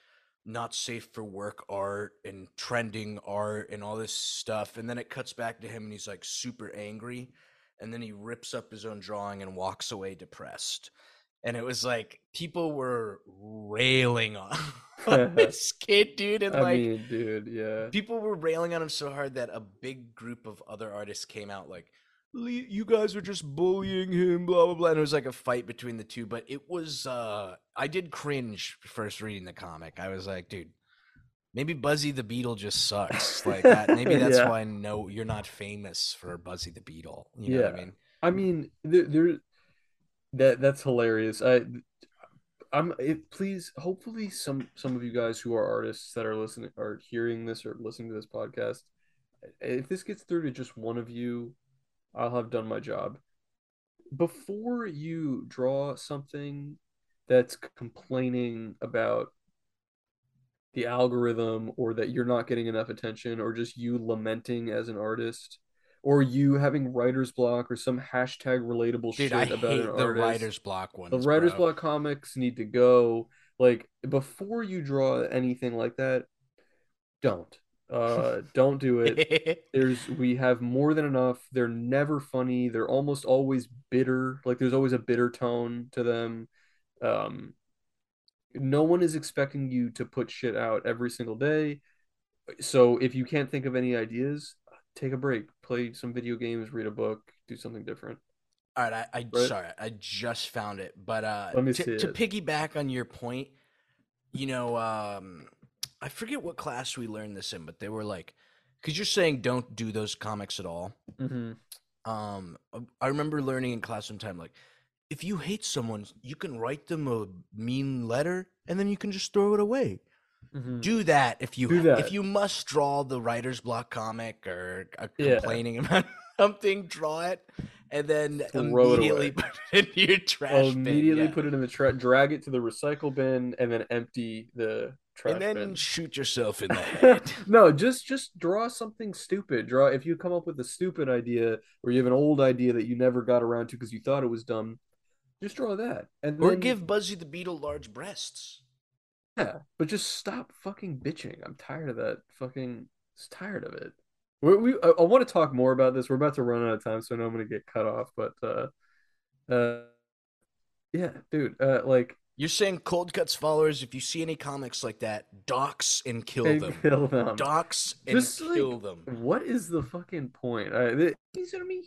not safe for work art and trending art and all this stuff and then it cuts back to him and he's like super angry and then he rips up his own drawing and walks away depressed and it was like people were railing on, [LAUGHS] on [LAUGHS] this kid dude and I like mean, dude, yeah. people were railing on him so hard that a big group of other artists came out like you guys are just bullying him blah blah blah and it was like a fight between the two but it was uh i did cringe first reading the comic i was like dude Maybe Buzzy the Beetle just sucks. Like that. [LAUGHS] Maybe that's Yeah. why no, you're not famous for Buzzy the Beetle. You know what I mean? I mean, there, there that that's hilarious. I, I'm. It, please, hopefully, some some of you guys who are artists that are listening are hearing this or listening to this podcast. If this gets through to just one of you, I'll have done my job. Before you draw something that's complaining about the algorithm or that you're not getting enough attention or just you lamenting as an artist or you having writer's block or some hashtag relatable Dude, shit I about hate an the artist. writer's block ones. the writer's bro. block comics need to go. Like before you draw anything like that, don't. Uh [LAUGHS] don't do it. [LAUGHS] There's we have more than enough. They're never funny. They're almost always bitter. Like there's always a bitter tone to them. Um no one is expecting you to put shit out every single day. So if you can't think of any ideas, take a break, play some video games, read a book, do something different. All right, I, I Right? sorry, I just found it. But uh Let me to, see to piggyback on your point, you know, um I forget what class we learned this in, but they were like because you're saying don't do those comics at all. Mm-hmm. Um I remember learning in class sometime like if you hate someone, you can write them a mean letter and then you can just throw it away. Mm-hmm. Do that if you that. if you must draw the writer's block comic or Yeah. complaining about [LAUGHS] something, draw it and then Throw immediately away. [LAUGHS] put it into your trash I'll bin. immediately yeah. put it in the trash, drag it to the recycle bin, and then empty the trash and then bin. shoot yourself in the head. [LAUGHS] no, just just draw something stupid. Draw if you come up with a stupid idea or you have an old idea that you never got around to because you thought it was dumb, just draw that. And or then, give Buzzy the Beetle large breasts. Yeah, but just stop fucking bitching. I'm tired of that fucking. Just tired of it. We, we I, I want to talk more about this. We're about to run out of time, so I know I'm gonna get cut off. But uh, uh, yeah, dude, uh, like You're saying Cold Cuts followers, if you see any comics like that, dox and kill and them. kill them. Dox and Just, like, kill them. What is the fucking point? I, th- these are me.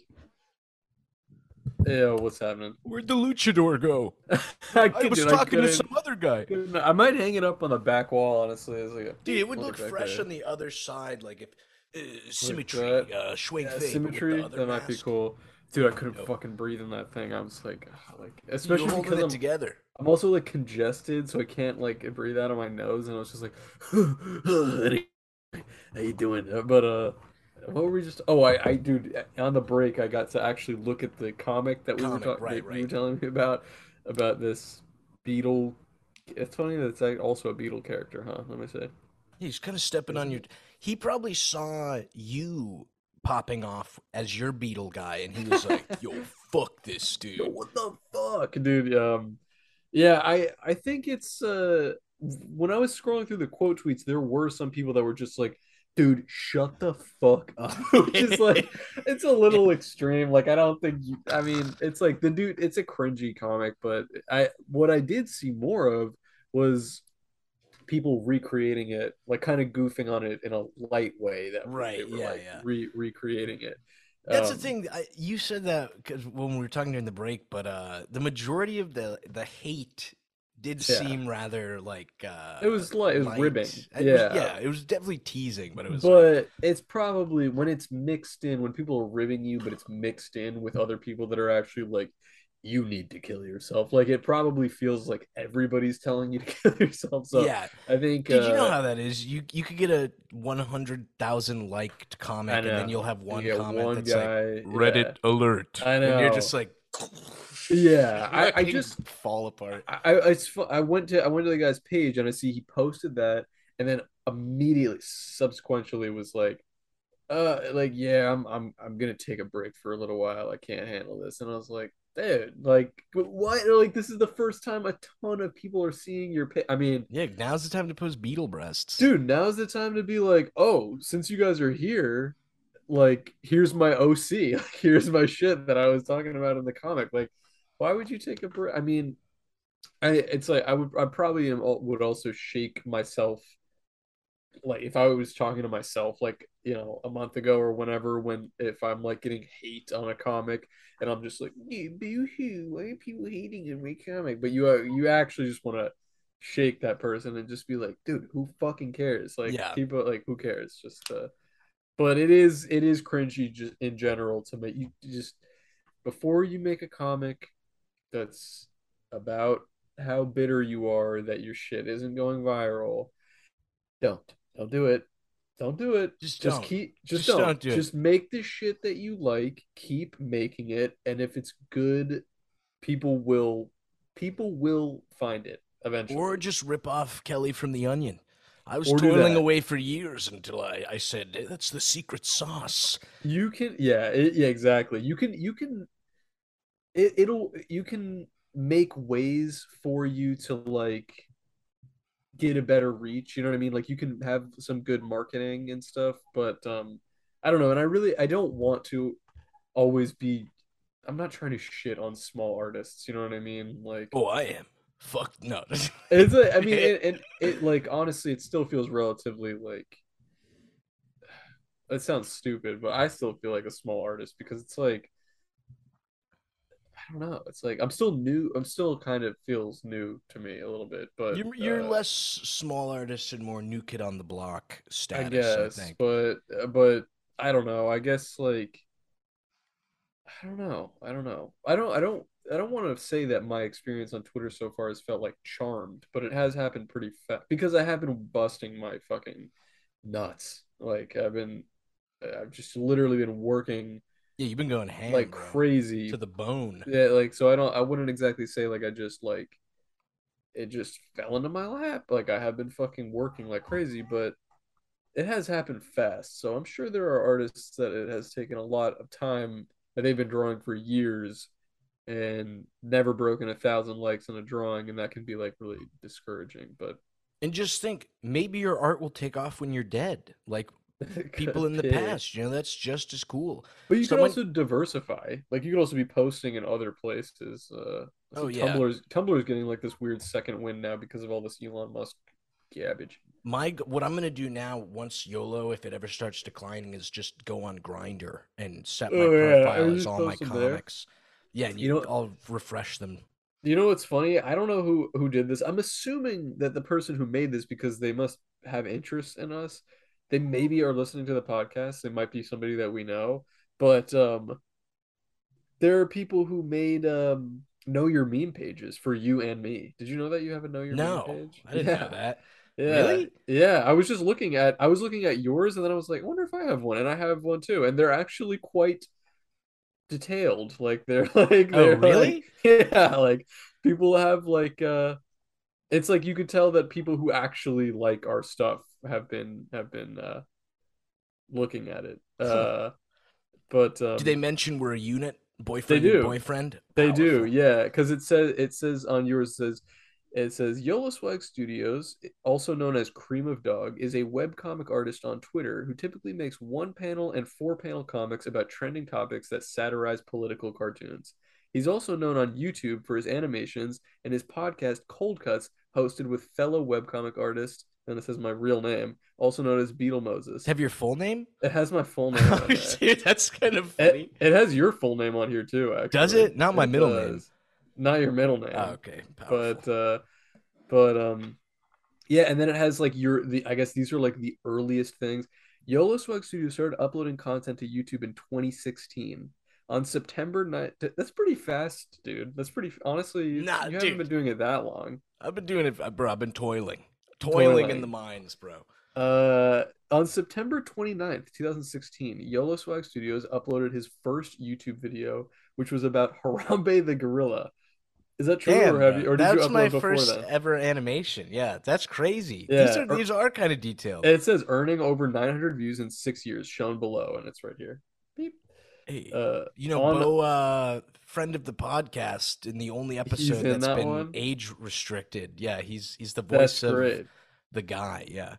Yeah, what's happening? Where'd the luchador go? [LAUGHS] I, I was dude, talking to some other guy. I might hang it up on the back wall. Honestly, like a, Dude, it would look look fresh there. on the other side, like if uh, symmetry, that. uh, Yeah, symmetry. the other That might be cool, dude. I couldn't Dope. fucking breathe in that thing. I was like, [SIGHS] like You're especially holding because it I'm, together. I'm also like congested, so I can't like breathe out of my nose, and I was just like, [SIGHS] [SIGHS] how you doing? Uh, But uh, what were we just? Oh, I, I, dude, on the break, I got to actually look at the comic that we were talking, right, that you were telling me about, about this beetle. It's funny that it's like also a beetle character, huh? Let me say. He's kind of stepping on your. He probably saw you popping off as your beetle guy, and he was like, [LAUGHS] "Yo, fuck this dude." Yo, what the fuck, dude? Um, yeah, I I think it's uh when I was scrolling through the quote tweets, there were some people that were just like, dude, shut the fuck up. [LAUGHS] Is like it's a little [LAUGHS] extreme. Like I don't think you I mean, it's like the dude it's a cringy comic, but I what I did see more of was people recreating it, like kind of goofing on it in a light way that Right, were yeah, like yeah. re recreating it. That's Um, the thing. I, you said that because when we were talking during the break, but uh, the majority of the the hate did Yeah. seem rather like uh, It was like it was light. ribbing. It was- Yeah. yeah, it was definitely teasing, but it was. like, but it's probably when it's mixed in when people are ribbing you but it's mixed in with other people that are actually like you need to kill yourself like it probably feels like everybody's telling you to [LAUGHS] kill yourself so yeah, i think Did you know uh, how that is? You you could get a one hundred thousand liked comment and then you'll have one get comment one that's guy like yeah. Reddit alert, I and you're just like, Yeah, [LAUGHS] I- I just- fall apart. I, I it's I went to I went to the guy's page and I see he posted that and then immediately subsequently was like uh like yeah I'm I'm I'm gonna take a break for a little while. I can't handle this. And I was like dude like but what like this is the first time a ton of people are seeing your pa- I mean Yeah, now's the time to post beetle breasts, dude now's the time to be like oh since you guys are here like here's my OC [LAUGHS] like here's my shit that I was talking about in the comic. Like why would you take a break I mean I it's like I would I probably am, would also shake myself like if I was talking to myself like you know a month ago or whenever when if I'm like getting hate on a comic and I'm just like yeah, boo hoo why are people hating in my comic but you uh, you actually just want to shake that person and just be like, dude, who fucking cares? Like Yeah. people like who cares? Just uh but it is it is cringy just in general to make you just before you make a comic that's about how bitter you are that your shit isn't going viral, don't. Don't do it. Don't do it. Just just don't. keep just, Just don't. don't do it. just make the shit that you like, keep making it, and if it's good, people will people will find it eventually. Or just rip off Kelly from The Onion. I was toiling away for years until I, I said, that's the secret sauce. You can, yeah, it, yeah, exactly. You can, you can, it, it'll, you can make ways for you to like get a better reach. You know what I mean? Like you can have some good marketing and stuff, but um, I don't know. And I really, I don't want to always be. I'm not trying to shit on small artists. You know what I mean? Like Oh, I am. Fuck no. [LAUGHS] it's, a, I mean, it, it, it, like honestly, it still feels relatively like. [SIGHS] It sounds stupid, but I still feel like a small artist because it's like don't know. It's like I'm still new. I'm still kind of feels new to me a little bit, but you're you're uh, less small artist and more new kid on the block I status, I, guess, think. but uh, but I don't know. I guess like I don't know. I don't know. I don't. I don't. I don't want to say that my experience on Twitter so far has felt like charmed, but it has happened pretty fast because I have been busting my fucking nuts. Like I've been, I've just literally been working yeah, you've been going ham like bro, crazy. to the bone. Yeah, like so I don't. I wouldn't exactly say like I just like it just fell into my lap. Like I have been fucking working like crazy, but it has happened fast. So I'm sure there are artists that it has taken a lot of time that they've been drawing for years and never broken a thousand likes on a drawing, and that can be like really discouraging. But And just think, maybe your art will take off when you're dead. Like [LAUGHS] people in the Yeah. past, you know, that's just as cool. But you Someone- could also diversify. Like you could also be posting in other places. Uh, Oh, so yeah. Tumblr's Tumblr's getting like this weird second wind now because of all this Elon Musk garbage. My what I'm gonna do now, once YOLO, if it ever starts declining, is just go on Grindr and set my Oh, profile and as all my them there. comics. Yeah, and You you, know- I'll refresh them. You know what's funny? I don't know who who did this. I'm assuming that the person who made this because they must have interest in us. They maybe are listening to the podcast. They might be somebody that we know, but um, there are people who made um know your meme pages for you and me. Did you know that you have a know your No, meme page? I didn't yeah. know that. Yeah. Really? Yeah. I was just looking at I was looking at yours and then I was like, I wonder if I have one. And I have one too. And they're actually quite detailed. Like they're [LAUGHS] like Oh, they're really? like [LAUGHS] yeah, like people have like uh it's like you could tell that people who actually like our stuff have been have been uh looking at it. Uh but um Do they mention we're a unit, boyfriend they do. boyfriend? they do, yeah, because it says it says on yours it says it says YOLO Swag Studios, also known as Cream of Dog, is a webcomic artist on Twitter who typically makes one panel and four panel comics about trending topics that satirize political cartoons. He's also known on YouTube for his animations and his podcast Cold Cuts, hosted with fellow webcomic artist, and it says my real name, also known as Beetle Moses. Have your full name? It has my full [LAUGHS] name on there. Dude, that's kind of funny. It, it has your full name on here too, actually. Does it? Not my middle name. Not your middle name. Oh, okay. Powerful. but uh but um yeah, and then it has like your the I guess these are like the earliest things. YOLO Swag Studio started uploading content to YouTube in 2016. On September 9th, that's pretty fast, dude. That's pretty honestly. You, Nah, you haven't been doing it that long. I've been doing it, bro. I've been toiling, toiling, Toiling. in the mines, bro. Uh, on September 29th, 2016, YOLO Swag Studios uploaded his first YouTube video, which was about [LAUGHS] Harambe the gorilla. Is that true, Damn, or have you, or did that's you upload my before first then? ever animation. Yeah, that's crazy. Yeah, These are these are kind of detailed. It says earning over 900 views in six years, shown below, and it's right here. Hey, Uh, you know, on- Bo, uh, friend of the podcast, in the only episode that's that been one? age restricted. Yeah, he's he's the that's voice of great. the guy. Yeah.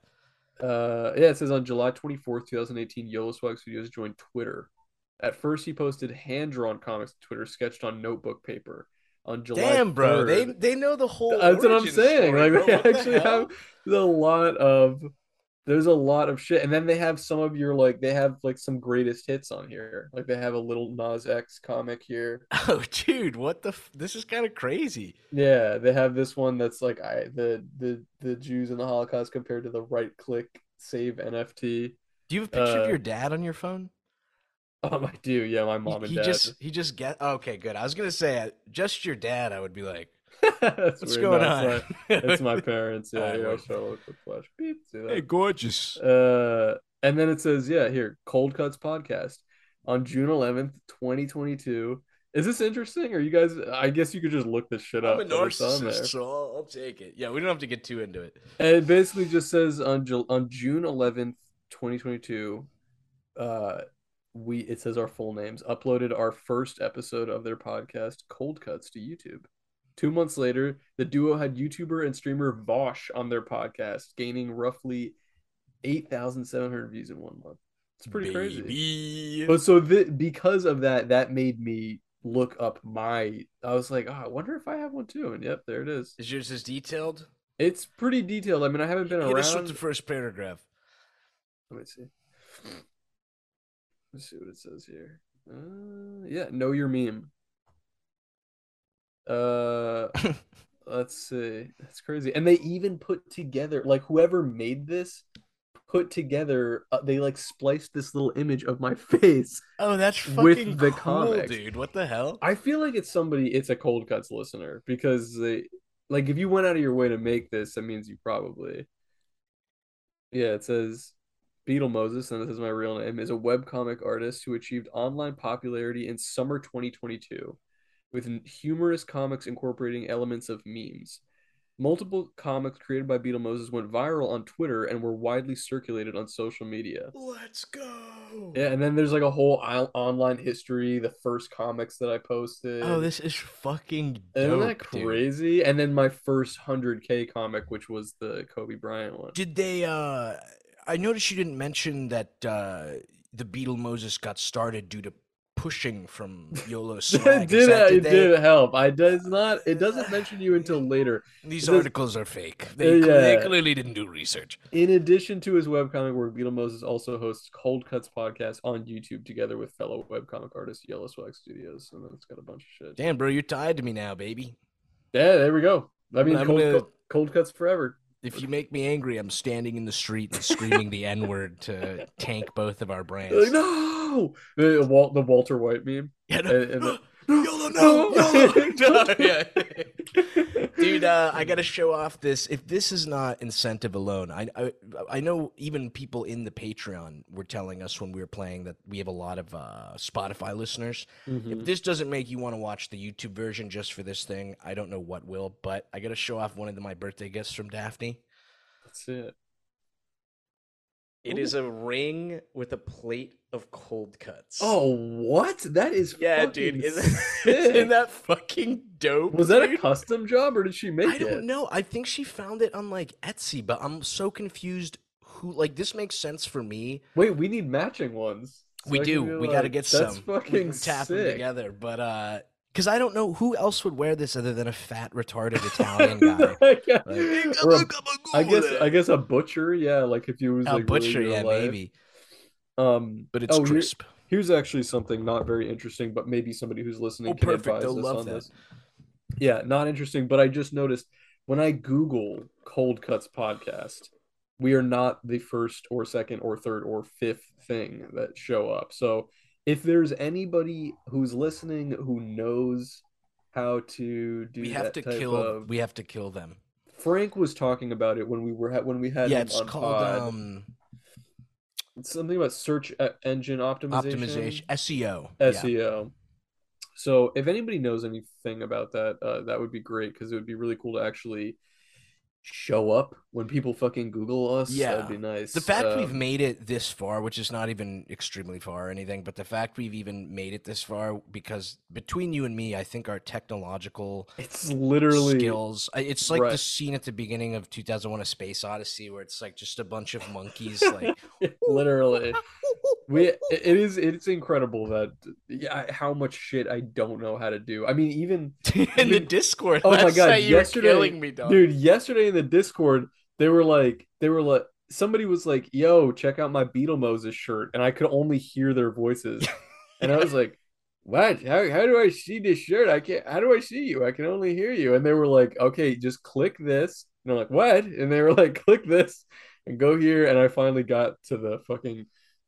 Uh, yeah, it says on July 24th, 2018, YOLO Swag Studios joined Twitter. At first, he posted hand drawn comics to Twitter, sketched on notebook paper. On July Damn, bro, they 3rd they know the whole. That's what I'm saying. story, like bro. they What the actually have a lot of there's a lot of shit, and then they have some of your like they have like some greatest hits on here. Like they have a Lil Nas X comic here. [LAUGHS] Oh, dude, what the? F- this is kind of crazy. Yeah, they have this one that's like I the the the Jews and the Holocaust compared to the right click save NFT. Do you have a picture Uh, of your dad on your phone? Um, I do. Yeah, my He- mom and he dad. just he just get okay, good. I was gonna say uh, just your dad. I would be like, That's what's weird. going No, on? It's my, [LAUGHS] parents. Yeah, here, I'll word. show a quick flash. Beep, see that? hey, gorgeous. Uh, and then it says, yeah, here, Cold Cuts podcast on June 11th, 2022. Is this interesting? Or you guys? I guess you could just look this shit up. I'm a but it's on there. narcissist, so I'll, I'll take it. Yeah, we don't have to get too into it. And it basically just says on on June 11th, 2022, uh, we it says our full names uploaded our first episode of their podcast, Cold Cuts, to YouTube. Two months later, the duo had YouTuber and streamer Vaush on their podcast, gaining roughly 8,700 views in one month. It's pretty crazy. But so th- because of that, that made me look up my. I was like, oh, I wonder if I have one too. And yep, there it is. Is yours as detailed? It's pretty detailed. I mean, I haven't been Hit us with around. the first paragraph. Let me see. Let's see what it says here. Uh, yeah, know your meme. Uh, [LAUGHS] let's see. That's crazy. And they even put together, like whoever made this, put together. Uh, they like spliced this little image of my [LAUGHS] face. Oh, that's With fucking the cool, comics. dude. What the hell? I feel like it's somebody. It's a cold cuts listener because they, like, if you went out of your way to make this, that means you probably. Yeah, it says Beetle Moses, and this is my real name, is a webcomic artist who achieved online popularity in summer 2022 with humorous comics incorporating elements of memes. Multiple comics created by Beetle Moses went viral on Twitter and were widely circulated on social media. Let's go. Yeah, and then there's like a whole on- online history, the first comics that I posted. Oh, this is fucking Isn't dope, that dude. crazy? And then my first 100K comic, which was the Kobe Bryant one. Did they? uh I noticed you didn't mention that uh the Beetle Moses got started due to pushing from [LAUGHS] YOLO swag. Did, that- it they- did help. I does not. It doesn't mention you until later. These it does- articles are fake. They, Uh, cl- they clearly didn't do research. In addition to his webcomic work, Beetle Moses also hosts Cold Cuts podcast on YouTube together with fellow webcomic artist YOLO Swag Studios, and then it's got a bunch of shit. Damn, bro, you're tied to me now, baby. Yeah, there we go. I mean, cold, gonna- cold cuts forever. If you make me angry, I'm standing in the street and screaming the N word to [LAUGHS] tank both of our brands. Like, no, [LAUGHS] the Walt, the Walter White meme. Yeah, no, And- and the- [GASPS] YOLO, no, YOLO. [LAUGHS] [LAUGHS] No. Yeah. Dude, uh, I gotta show off this. If this is not incentive alone, I, I I know even people in the Patreon were telling us when we were playing that we have a lot of uh, Spotify listeners. Mhm. If this doesn't make you want to watch the YouTube version just for this thing, I don't know what will. But I gotta show off one of my birthday gifts from Daphne. That's it. It is a ring with a plate of cold cuts. Oh, what? That is yeah, dude. Isn't, [LAUGHS] isn't that fucking dope? Was that a custom job or did she make it? I don't know. I think she found it on like Etsy, but I'm so confused. Who like this makes sense for me? Wait, we need matching ones. So we I do. We got to like, get That's some. fucking we tap them sick. together, but uh, because I don't know who else would wear this other than a fat retarded Italian [LAUGHS] guy. Yeah. Like, [LAUGHS] a- I guess I guess a butcher, yeah, like if you was a like butcher, really yeah, life. maybe, Um, but it's oh, here- crisp. here's actually something not very interesting, but maybe somebody who's listening Oh, can perfect. advise They'll us love on that. this. Yeah, not interesting, but I just noticed when I Google Cold Cuts podcast, we are not the first or second or third or fifth thing that show up. So if there's anybody who's listening who knows how to do We have that to kill. of We have to kill them. Frank was talking about it when we were when we had Yeah, it's called pod. um It's something about search engine optimization. optimization SEO. Yeah. SEO. So if anybody knows anything about that, uh, that would be great because it would be really cool to actually show up when people fucking Google us. Yeah. that'd be nice. The fact we've Um, made it this far, which is not even extremely far or anything, but the fact we've even made it this far, because between you and me, I think our technological it's literally skills, it's like the scene at the beginning of 2001: A Space Odyssey, where it's like just a bunch of monkeys, like [LAUGHS] literally. [LAUGHS] [LAUGHS] [LAUGHS] We it is it's incredible that yeah how much shit I don't know how to do. I mean even [LAUGHS] in the Discord. Oh my God, yesterday- killing me, dog. dude yesterday in the Discord they were like they were like somebody was like, "Yo, check out my Beetle Moses shirt," and I could only hear their voices, [LAUGHS] and I was like, "What? How how do I see this shirt? I can't. How do I see you? I can only hear you." And they were like, "Okay, just click this." And I'm like, "What?" And they were like, "Click this and go here." And I finally got to the fucking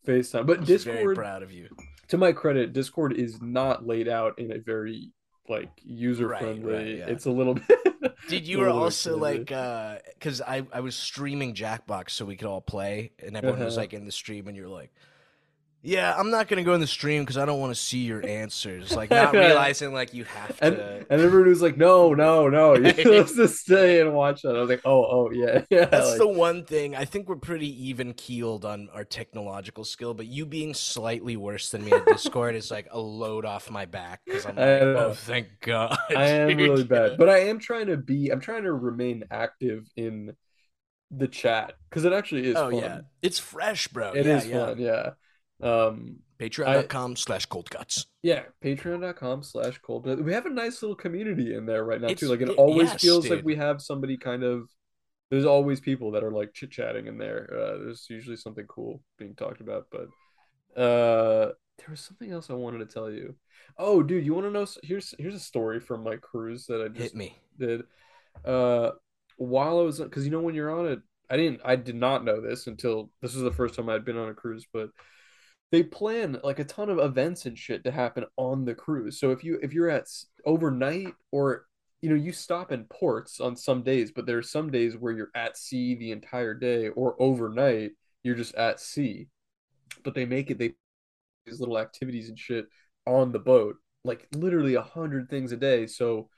FaceTime. But I was very Discord, proud of you. to my credit, Discord is not laid out in a very like user friendly. right, yeah. It's a little [LAUGHS] bit. Did you were also like uh cuz I I was streaming Jackbox so we could all play and everyone was Uh-huh. like in the stream and you're like yeah, I'm not gonna go in the stream because I don't want to see your answers. Like [LAUGHS] not realizing like you have and to. and everyone was like, "No, no, no, [LAUGHS] you're supposed to stay and watch that." I was like, "Oh, oh, yeah, [LAUGHS] yeah." That's like- the one thing. I think we're pretty even keeled on our technological skill, but you being slightly worse than me at Discord is like a load off my back because I'm like, oh, thank God. I am dude." really bad, but I am trying to be. I'm trying to remain active in the chat because it actually is. oh fun. yeah, it's fresh, bro. it yeah, is yeah. fun. Yeah. Um. Patreon.com slash cold cuts. Yeah. Patreon.com slash cold. We have a nice little community in there right now It's- too. Like it it- always yes, feels like we have somebody kind of. There's always people that are like chit chatting in there. Uh, there's usually something cool being talked about, but uh, there was something else I wanted to tell you. Oh, dude, you want to know? Here's here's a story from my cruise that I just Hit me. did. Uh, while I was, because you know when you're on it, I didn't, I did not know this until this was the first time I'd been on a cruise, but they plan like a ton of events and shit to happen on the cruise. So if you if you're at overnight or you know you stop in ports on some days, but there are some days where you're at sea the entire day or overnight you're just at sea. But they make it they these little activities and shit on the boat, like literally a hundred things a day. So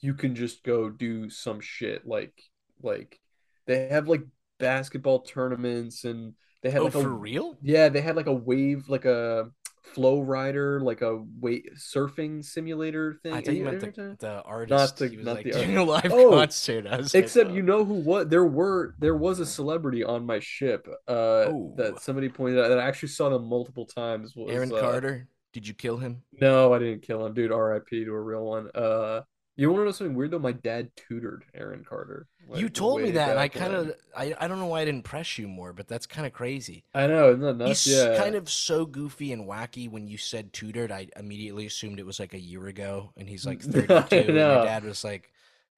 you can just go do some shit like like they have like basketball tournaments and they had Oh, like a for real? yeah, they had like a wave, like a flow rider, like a wait surfing simulator thing. I thought you meant the, the artist. the- he was not like the doing a live Oh, concert. Like, Except oh. you know who what there were there was a celebrity on my ship uh Oh. that somebody pointed out that I actually saw them multiple times was Aaron uh, Carter. Did you kill him? No, I didn't kill him, dude. R.I.P. to a real one. Uh, you want to know something weird though? My dad tutored Aaron Carter. you told me that, and I kind of, I, I don't know why I didn't press you more, but that's kind of crazy. I know, isn't that? He's Yeah, kind of so goofy and wacky. When you said tutored, I immediately assumed it was like a year ago, and he's like [LAUGHS] 32, and your dad was like,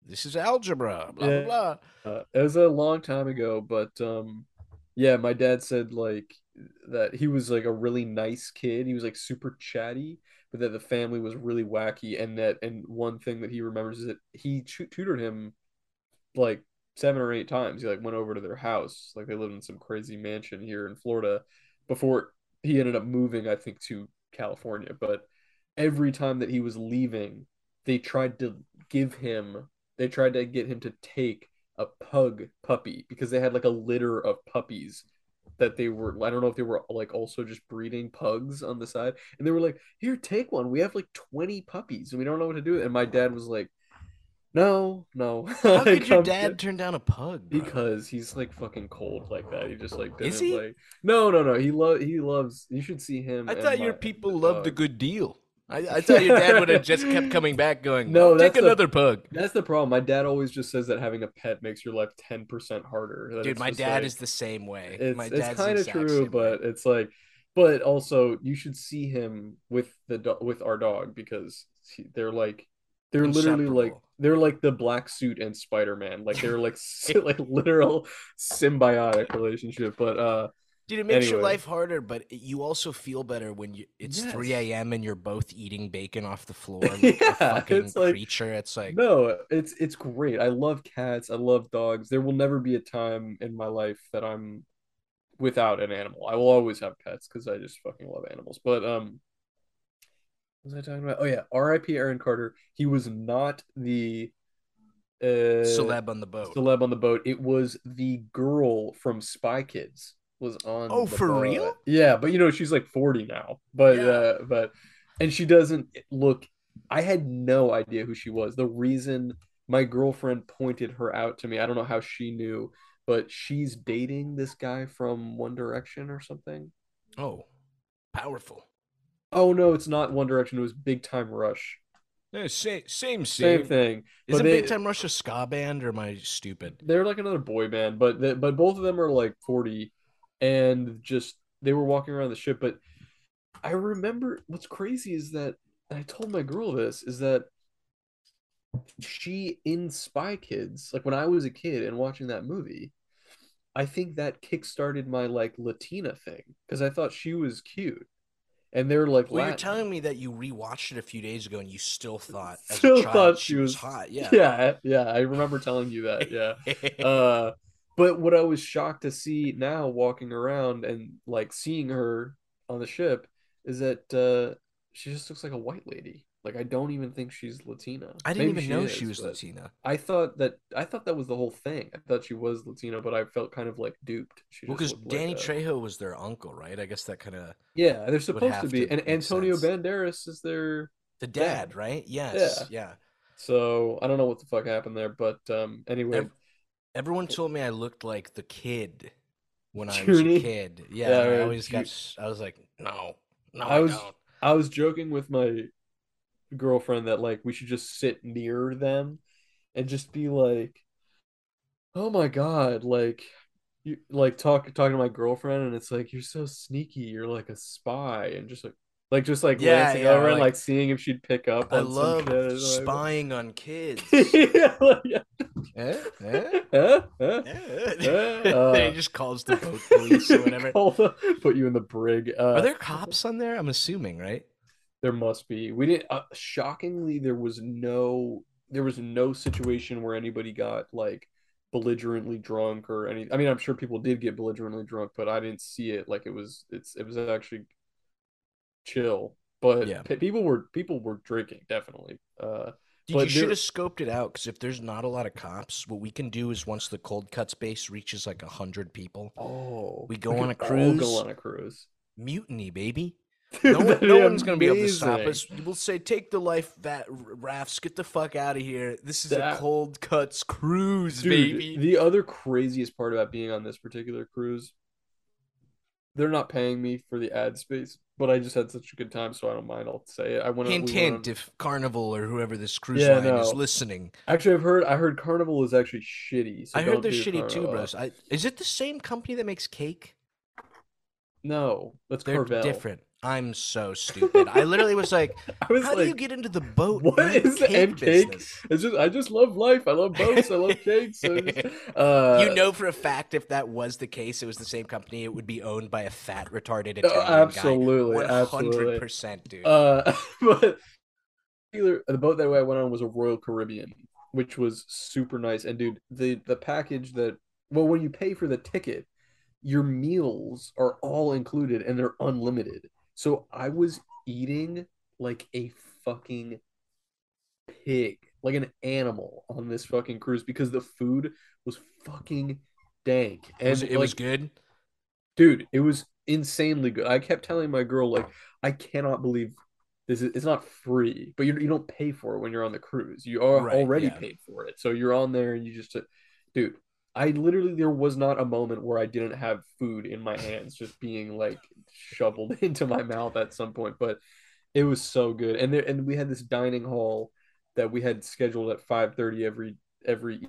"This is algebra." Blah Yeah. blah blah. Uh, it was a long time ago, but um, yeah, my dad said like that he was like a really nice kid. He was like super chatty, that the family was really wacky, and that and one thing that he remembers is that he tu- tutored him like seven or eight times. He like went over to their house, like they lived in some crazy mansion here in Florida, before he ended up moving, I think, to California. But every time that he was leaving, they tried to give him, they tried to get him to take a pug puppy because they had like a litter of puppies that they were I don't know if they were like also just breeding pugs on the side and they were like here take one we have like 20 puppies and we don't know what to do and my dad was like no no [LAUGHS] How Like, could your I'm dad turn down a pug? bro? because he's like fucking cold like that he just like Is didn't he? like no no no he love he loves you should see him I thought my- your people loved a good deal. I, I thought your dad would have just kept coming [LAUGHS] back, going, No, "No, take the- another pug." That's the problem. My dad always just says that having a pet makes your life 10% harder. Dude, my dad like- is the same way. it's my dad's the kind of true, same way. but it's like, but also you should see him with the do- with our dog because they're like they're literally like they're like the black suit and Spider Man, like they're like [LAUGHS] like literal symbiotic relationship. But uh, Dude, it makes your life harder, but you also feel better when you it's Yes. 3 a.m. and you're both eating bacon off the [LAUGHS] floor like Yeah, a fucking it's like- creature. It's like, no, it's it's great. I love cats. I love dogs. There will never be a time in my life that I'm without an animal. I will always have pets because I just fucking love animals. But um, what was I talking about? Oh yeah, R.I.P. Aaron Carter. He was not the uh celeb on the boat. celeb on the boat. It was the girl from Spy Kids was on. Oh, for boat. real? Yeah, but you know she's like forty now. But Yeah. uh, but and she doesn't look. I had no idea who she was. The reason my girlfriend pointed her out to me, I don't know how she knew, but she's dating this guy from One Direction or something. Oh, powerful. Oh no, it's not One Direction. It was Big Time Rush. Eh, same, same, Same thing. Isn't they- Big Time Rush a ska band, or am I stupid? They're like another boy band, but the, but both of them are like 40 and just they were walking around the ship. But I remember what's crazy is that and I told my girl this is that she in Spy Kids, like when I was a kid and watching that movie, I think that kickstarted my like Latina thing because I thought she was cute. And they're like, Well, you're telling me that you rewatched it a few days ago and you still thought, as Still a child, thought she she was was- hot. [LAUGHS] Yeah. yeah, yeah, I remember telling you that. Yeah. [LAUGHS] uh but what i was shocked to see now walking around and like seeing her on the ship is that uh she just looks like a white lady like i don't even think she's latina I didn't Maybe even know is, she was Latina. i thought that i thought that was the whole thing i thought she was latina but i felt kind of like duped she Well, because like Danny a- Trejo was their uncle, right? I guess that kind of yeah they're supposed to be to and antonio sense. banderas is their the Dad. dad, right? Yes. Yeah. so i don't know what the fuck happened there but um anyway Everyone told me I looked like the kid when I was a kid. Yeah. Yeah, I always got. I was like, no, no, I I, was- don't. I was joking with my girlfriend that like we should just sit near them and just be like, "Oh my God!" Like you like talk talking to my girlfriend and it's like you're so sneaky. You're like a spy and just like like just like Yeah, glancing yeah, over and like- like seeing if she'd pick up. I love. Like- spying on kids. [LAUGHS] yeah, like, yeah. Eh? Eh? Huh? Huh? Eh? [LAUGHS] Uh, he just calls the boat police or whatever. [LAUGHS] Call the- Put you in the brig. Uh, Are there cops on there? I'm assuming, right? There must be. We didn't. Uh, shockingly, there was no. There was no situation where anybody got like belligerently drunk or any. I mean, I'm sure people did get belligerently drunk, but I didn't see it. Like it was. It's. It was actually chill. But Yeah. pe- people were people were drinking definitely. Uh, Dude, you should have scoped it out because if there's not a lot of cops, what we can do is once the cold cuts base reaches like a hundred people, oh, We go on could a cruise. Go on a cruise. mutiny, baby. [LAUGHS] No, one, no one's gonna be able to stop us. We'll say, "Take the life that rafts, get the fuck out of here. This is a cold cuts cruise, Dude, baby." the other craziest part about being on this particular cruise, they're not paying me for the ad space, but I just had such a good time, so I don't mind. I'll say it. I went. hint, we went hint. on- If Carnival or whoever this cruise Yeah, line is listening, Actually, I've heard. I heard Carnival is actually shitty. So I heard they're shitty too, Carnival. bros. I, is it the same company that makes cake? No, that's They're Carvel. different. I'm so stupid. I literally was like, [LAUGHS] was "How do you get into the boat? what is the cake cake? business?" it's just I just love life. I love boats. I love cakes. I just- [LAUGHS] uh, you know for a fact if that was the case, it was the same company, it would be owned by a fat, retarded Oh, Italian absolutely, guy. absolutely. percent, dude. Uh, [LAUGHS] but the boat that I went on was a Royal Caribbean, which was super nice. And dude, the the package that well, when you pay for the ticket, your meals are all included and they're unlimited. So I was eating like a fucking pig, like an animal on this fucking cruise because the food was fucking dank. And was it, it like, was good. dude it was insanely good i kept telling my girl like i cannot believe this is it's not free but you, you don't pay for it when you're on the cruise you are Right, already yeah. paid for it so you're on there and you just uh, dude i literally there was not a moment where i didn't have food in my hands just being like shoveled [LAUGHS] into my mouth at some point but it was so good. And there and we had this dining hall that we had scheduled at 5:30 every every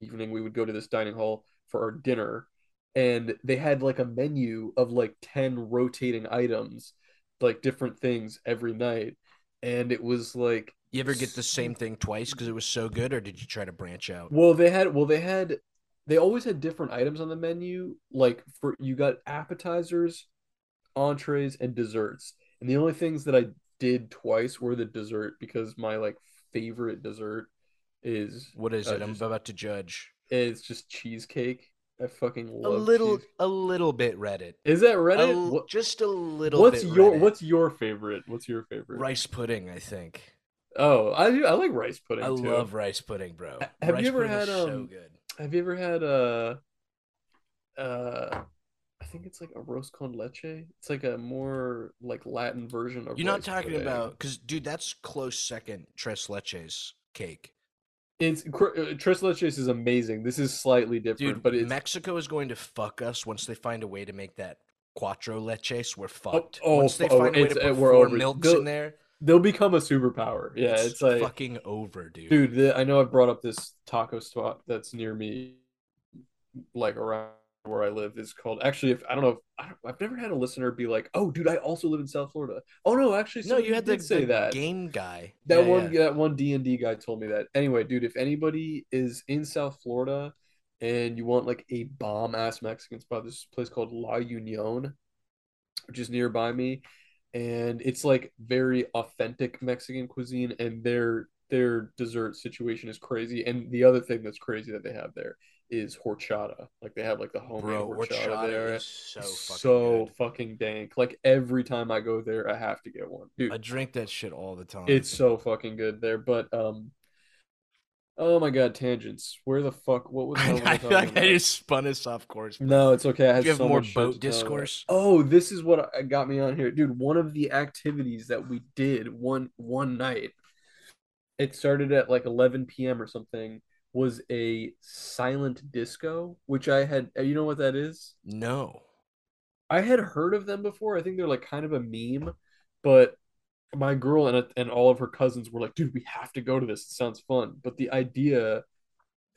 evening. We would go to this dining hall for our dinner and they had like a menu of like 10 rotating items like different things every night. And it was like You ever get the same thing twice because it was so good, or did you try to branch out? well they had well they had they always had different items on the menu like for you got appetizers entrees and desserts and the only things that i did twice were the dessert because my like favorite dessert is What is uh, it? I'm about to judge. it's just cheesecake i fucking A little, cheese- a little bit Reddit. is that A reddit l- What- just a little. what's bit your Reddit. what's your favorite what's your favorite rice pudding? I think. Oh, I do. I like rice pudding I too. love rice pudding, bro. Have rice you ever had, is so um, good? Have you ever had uh uh I think it's like a arroz con leche. It's like a more like Latin version of You're not talking about because, dude, that's close second. Tres leches cake, it's uh, tres leches is amazing. This is slightly different, dude. but it's Mexico is going to fuck us once they find a way to make that cuatro leches. We're fucked. oh, once they oh, find a way to uh, put we're four over- milks they'll- in there, they'll become a superpower. Yeah, it's, it's like fucking over, dude. dude. The, I know I've brought up this taco spot that's near me, like around where I live. is called actually. If I don't know, if, I don't, I've never had a listener be like, "Oh, dude, I also live in South Florida." Oh no, actually, no, you had to say that. game guy. That Yeah, one, yeah. that one D and D guy told me that. Anyway, dude, if anybody is in South Florida and you want like a bomb ass Mexican spot, there's this place called La Union, which is nearby me, and it's like very authentic Mexican cuisine, and their their dessert situation is crazy. And the other thing that's crazy that they have there is horchata. Like they have like the homemade Bro, horchata, horchata there. so fucking so good. fucking dank. Like every time I go there, I have to get one, dude. I drink that shit all the time. It's so fucking good there. But um oh my god, tangents. Where the fuck what was [LAUGHS] I I feel like talking I just spun us off course. No, it's okay. I had you have so more much boat discourse? Oh, this is what I- got me on here. Dude, one of the activities that we did one one night, it started at like 11 p.m. or something, was a silent disco, which I had uh, you know what that is? No. I had heard of them before. I think they're like kind of a meme, but my girl and and all of her cousins were like, "Dude, we have to go to this. It sounds fun." But the idea,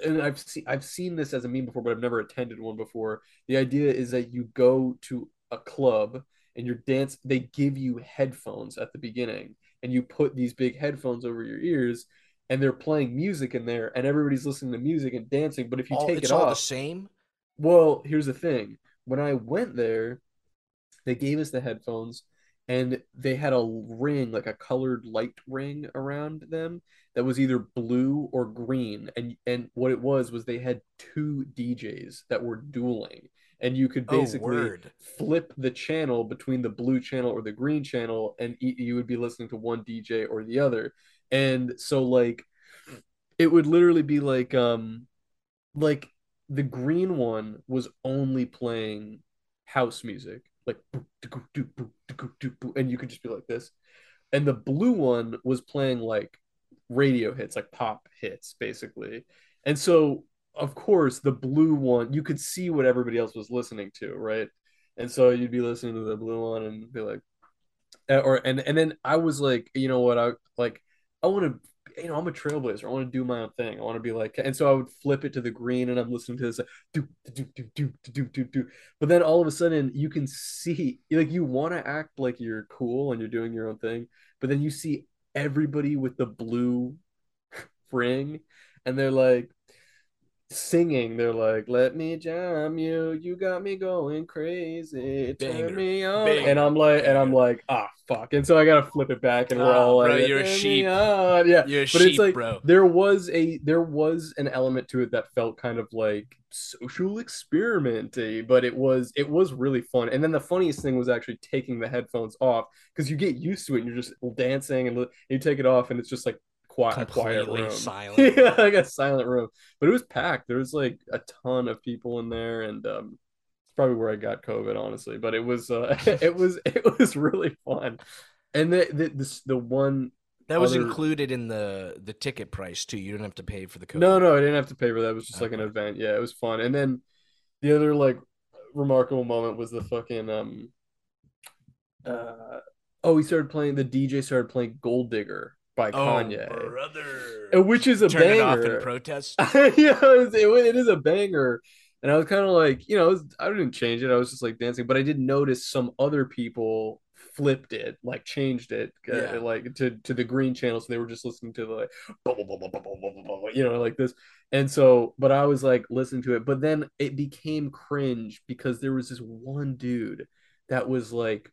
and I've seen I've seen this as a meme before, but I've never attended one before. The idea is that you go to a club and you're dance. They give you headphones at the beginning, and you put these big headphones over your ears, and they're playing music in there, and everybody's listening to music and dancing. But if you All, take it's it all off, the same. well, here's the thing. When I went there, they gave us the headphones and they had a ring, like a colored light ring around them that was either blue or green. And and what it was was they had two DJs that were dueling. And you could Oh, basically word. flip the channel between the blue channel or the green channel, and e- you would be listening to one DJ or the other. And so like it would literally be like um like the green one was only playing house music, like and you could just be like this. And the blue one was playing like radio hits, like pop hits, basically. And so, of course, the blue one, you could see what everybody else was listening to, right? And so you'd be listening to the blue one and be like, uh, or and and then I was like, you know what, I like, I want to you know, I'm a trailblazer. I want to do my own thing. I want to be like, and so I would flip it to the green, and I'm listening to this, like, do do do do do do do. But then all of a sudden, you can see, like, you want to act like you're cool and you're doing your own thing, but then you see everybody with the blue [LAUGHS] ring, and they're like singing. They're like, "Let me jam you, you got me going crazy, Banger. turn me on," Banger. and I'm like, and I'm like, ah, fuck, and so I gotta flip it back, and we're Ah, all bro, like, you're a sheep. on." yeah. You're a But it's sheep, like bro. there was a there was an element to it that felt kind of like social experimenty, but it was it was really fun. And then the funniest thing was actually taking the headphones off because you get used to it and you're just dancing and you take it off and it's just like quiet, quiet room. silent. [LAUGHS] yeah, like a silent room. But it was packed. There was like a ton of people in there and um it's probably where I got COVID, honestly. But it was uh [LAUGHS] it was it was really fun. And the the this the one That was other- included in the the ticket price too. You didn't have to pay for the code. No, no, I didn't have to pay for that. It was just like an event. Yeah, it was fun. And then the other like remarkable moment was the fucking um uh oh, he started playing the DJ started playing Gold Digger by Oh, Kanye. brother. Which is a Turn it off banger. in [LAUGHS] protest. yeah, it, it is a banger and I was kind of like, you know, was, I didn't change it. I was just like dancing, but I did notice some other people flipped it, like changed it, uh, yeah. uh, like to to the green channel. So they were just listening to the like, blah, blah, blah, you know, like this. And so, but I was like listening to it, but then it became cringe because there was this one dude that was like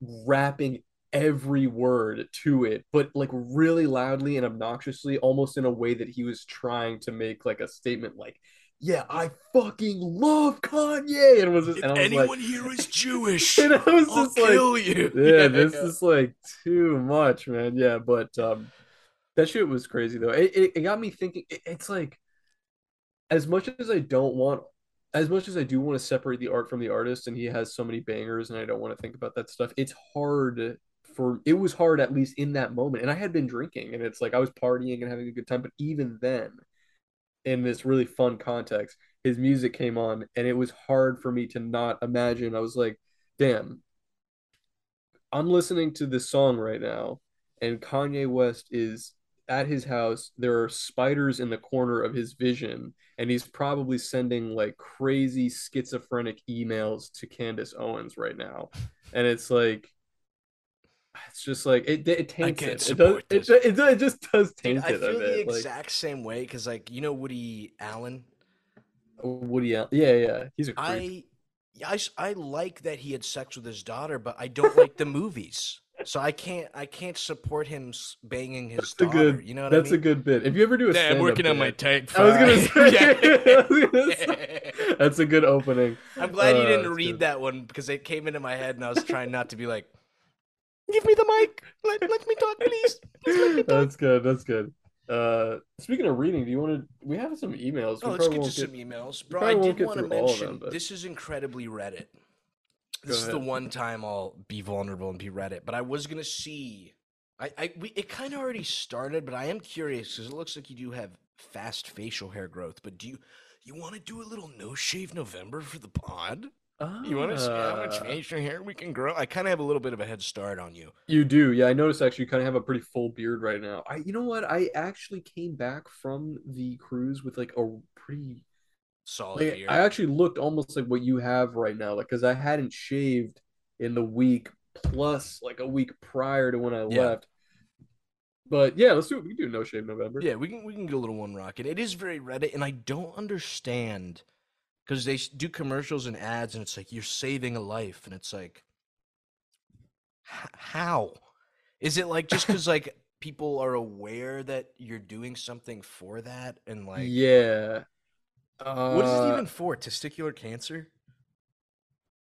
rapping every word to it but like really loudly and obnoxiously almost in a way that he was trying to make like a statement like yeah, I fucking love Kanye. And was just, If and anyone like, here is Jewish, [LAUGHS] and I was I'll just like, kill you. yeah, this is like too much, man. Yeah, but um, that shit was crazy though. It, it, it got me thinking. It, it's like, as much as I don't want, as much as I do want to separate the art from the artist, and he has so many bangers, and I don't want to think about that stuff. It's hard for. It was hard at least in that moment, and I had been drinking, and it's like I was partying and having a good time. But even then, in this really fun context, his music came on, and it was hard for me to not imagine. I was like, damn I'm listening to this song right now, and Kanye West is at his house. There are spiders in the corner of his vision, and he's probably sending like crazy schizophrenic emails to Candace Owens right now. And it's like, it's just like it. It taints it. It, does, it, it, it just does taint I it a feel the bit. Like exact same way because, like, you know, Woody Allen. Woody Allen. Yeah, yeah. He's a creep. I, yeah, I, s- I like that he had sex with his daughter, but I don't like the movies, so I can't, I can't support him banging his That's a daughter. good. you know what that's I mean? a good bit. If you ever do a Yeah, I'm stand-up working on my bit- type. I was gonna say, [LAUGHS] Yeah. Was gonna [LAUGHS] say- that's a good opening. I'm glad you Uh, didn't read good. that one because it came into my head and I was trying not to be like, "Give me the mic, let, let me talk, please." Please let me talk. That's good. That's good. Uh, speaking of reading, do you want to? We have some emails. Oh, we let's get to won't some emails, bro. I won't did want to through all of mention them, but- this is incredibly Reddit. This is the one time I'll be vulnerable and be Reddit, but I was gonna see. I, I we, it kind of already started, but I am curious because it looks like you do have fast facial hair growth. But do you you want to do a little no shave November for the pod? You want to see how much Ah. facial hair we can grow? I kind of have a little bit of a head start on you. You do, yeah. I noticed actually you kind of have a pretty full beard right now. I, you know what? I actually came back from the cruise with like a pretty. Solid Like, beard. I actually looked almost like what you have right now, like because I hadn't shaved in the week plus like a week prior to when I Yeah. left. But yeah, let's do it. We can do no shave November. Yeah, we can we can get a little one rocket. It is very Reddit, and I don't understand because they do commercials and ads, and it's like you're saving a life, and it's like, how? Is it like just because like people are aware that you're doing something for that, and like, yeah. Uh, what is it even for? Testicular cancer?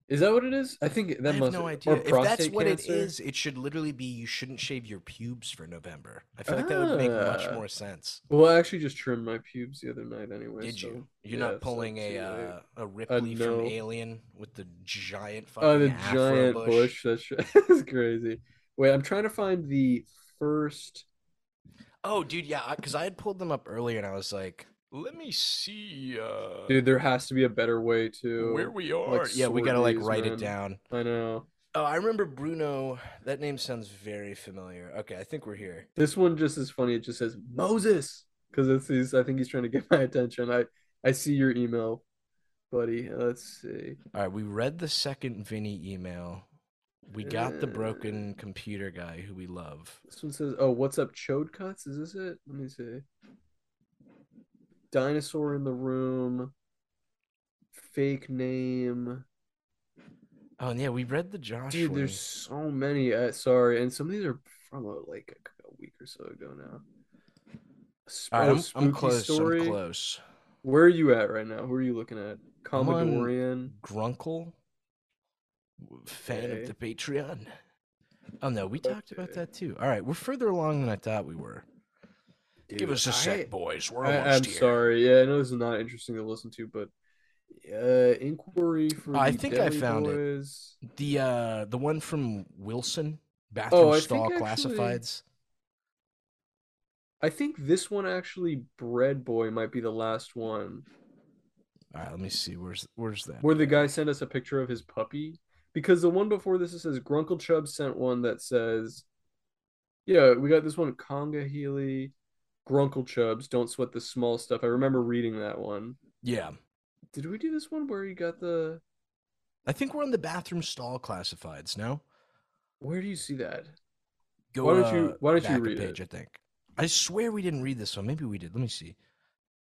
Is that what it is? I think that I have must no idea. If that's what it is, it should literally be you shouldn't shave your pubes for November. I feel like that would make much Ah. more sense. Well, I actually just trimmed my pubes the other night anyway. Did you? so, You're yeah, not so pulling a uh, a Ripley no. from Alien with the giant fucking Oh, the giant bush. bush. That's, [LAUGHS] that's crazy. Wait, I'm trying to find the first. Oh, dude, yeah, because I had pulled them up earlier, and I was like, "Let me see, uh, Dude, there has to be a better way to. where we are." yeah, we gotta like these, write man. it down. I know. Oh, I remember Bruno. That name sounds very familiar. Okay, I think we're here. This one just is funny. It just says Moses because it's he's. I think he's trying to get [LAUGHS] my attention. I I see your email, buddy. Let's see. All right, we read the second Vinny email. We got the Uh, broken computer guy who we love. This one says, "Oh, what's up, Chode Cuts? Is this it? Let me see. Dinosaur in the room. Fake name. Oh, yeah, we read the Josh Dude, one. there's so many. Uh, sorry, and some of these are from uh, like a, a week or so ago now. Sp- right, I'm, I'm Spooky close. Story. I'm close. Where are you at right now? Who are you looking at? Commodorian. Grunkle, fan Okay. of the Patreon. Oh no, we talked about that too. All right, we're further along than I thought we were. Give us a sec, boys. We're I, almost I'm here. sorry. Yeah, I know this is not interesting to listen to, but uh, inquiry for I the think I Deli found it. Boys. The uh, the one from Wilson, bathroom Oh, I stall actually- classifieds. I think this one actually, Bread Boy, might be the last one All right, let me see. Where's where's that? where the guy sent us a picture of his puppy. Because the one before this, it says Grunkle Chubb sent one that says, "Yeah, we got this one, Conga Healy, Grunkle Chubs, Don't sweat the small stuff." I remember reading that one. Yeah, Did we do this one where you got the? I think we're on the bathroom stall classifieds. No, Where do you see that? go. Why don't you- why don't you read page, it? I think. I swear we didn't read this one. Maybe we did. Let me see.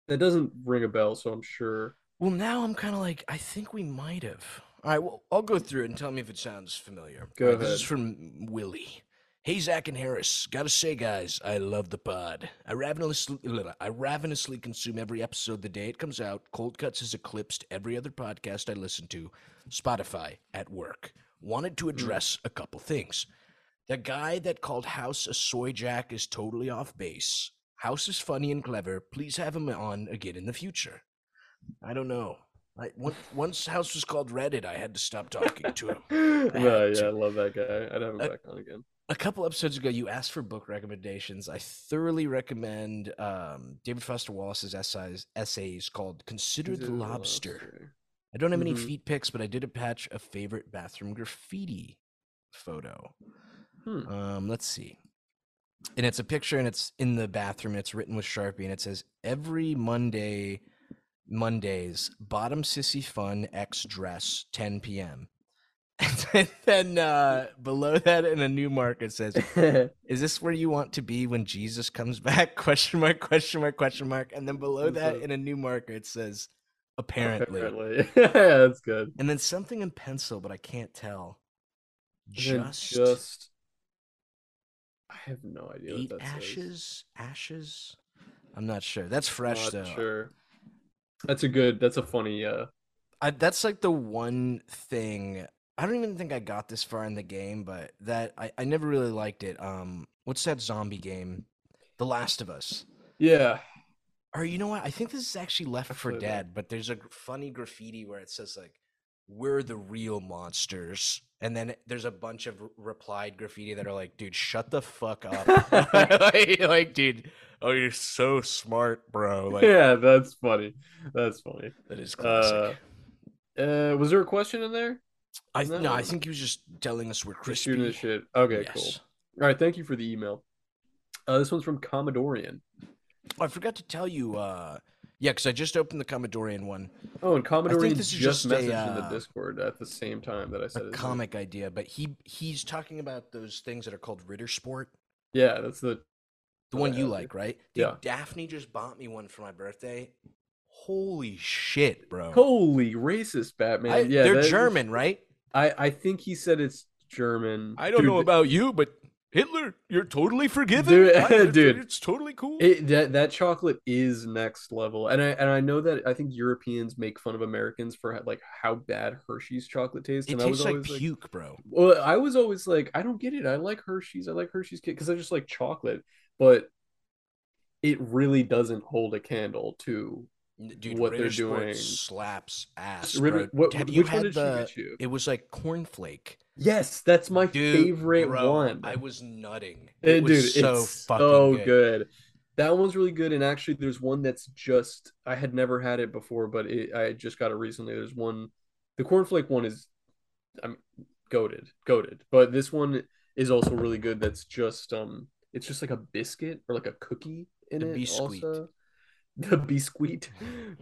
That doesn't ring a bell, so I'm sure. Well, now I'm kind of like, I think we might have. All right, well, I'll go through it and tell me if it sounds familiar. Go right, This is from Willie. Hey, Zach and Harris. Gotta say, guys, I love the pod. I ravenously, I ravenously consume every episode the day it comes out. Cold Cuts has eclipsed every other podcast I listen to. Spotify at work. Wanted to address a couple things. The guy that called House a soy jack is totally off base. House is funny and clever. Please have him on again in the future. I don't know. I, once, House was called Reddit, I had to stop talking to him. no, [LAUGHS] yeah, to. I love that guy. I'd have him Uh, back on again. A couple episodes ago, you asked for book recommendations. I thoroughly recommend um, David Foster Wallace's essays, essays called "Consider the Lobster." I don't have any Mhm. feet pics, but I did attach a favorite bathroom graffiti photo. Hmm. Um, let's see. And it's a picture, and it's in the bathroom. It's written with Sharpie, and it says every Monday, Mondays, bottom sissy fun X dress, 10 p.m. And then uh, below that, in a new mark, it says, [LAUGHS] "Is this where you want to be when Jesus comes back?" [LAUGHS] Question mark, question mark, question mark. And then below that, in a new marker, it says, "Apparently." Apparently. yeah, [LAUGHS] that's good. And then something in pencil, but I can't tell. Just, just I have no idea what that says. ashes, ashes. I'm not sure. That's fresh Not though. sure. That's a good. That's a funny. Uh, I, that's like the one thing. I don't even think I got this far in the game, but that I, I never really liked it. Um, what's that zombie game? The Last of Us. yeah. Or you know what? I think this is actually Left 4. Dead, but there's a funny graffiti where it says like, "We're the real monsters," and then there's a bunch of replied graffiti that are like, "Dude, shut the fuck up!" [LAUGHS] [LAUGHS] like, like, dude, oh, you're so smart, bro. Like, yeah, that's funny. That's funny. that is classic. Uh, was there a question in there? I no. no, I think he was just telling us we're Just shooting the shit. Okay, cool. All right, thank you for the email. Uh, this one's from Commodorian. Oh, I forgot to tell you. uh Yeah, because I just opened the Commodorian one, Oh, and Commodorian this is just, just a, messaged in the uh, Discord at the same time that I said a his name. comic idea, but he he's talking about those things that are called Ritter Sport. Yeah, that's the The one you like, right? Yeah. Daphne just bought me one for my birthday. Holy shit, bro! holy racist Batman. I- yeah, they're that is- German, right? I I think he said it's German. I don't Dude, know about you, but Hitler, you're totally forgiven. Dude, I- it's- dude. it's totally cool. It, that that chocolate is next level, and I and I know that I think Europeans make fun of Americans for like how bad Hershey's chocolate tastes, It and I was tastes like puke, bro. well, I was always like, I don't get it. I like Hershey's, I like Hershey's Kit because I just like chocolate, but it really doesn't hold a candle to Dude, what they're doing. slaps ass. Ritter- what- Have you had the? get you? It was like cornflake. Yes, that's my Dude, favorite bro, one. I was nutting. Eh, It was dude, so it's fucking so good. good. That one's really good, and actually, there's one that's just I had never had it before, but it, I just got it recently. There's one, the cornflake one is, I'm goaded, goaded, but this one is also really good. That's just um, it's just like a biscuit or like a cookie in The it. biscuit. Also, [LAUGHS] the biscuit.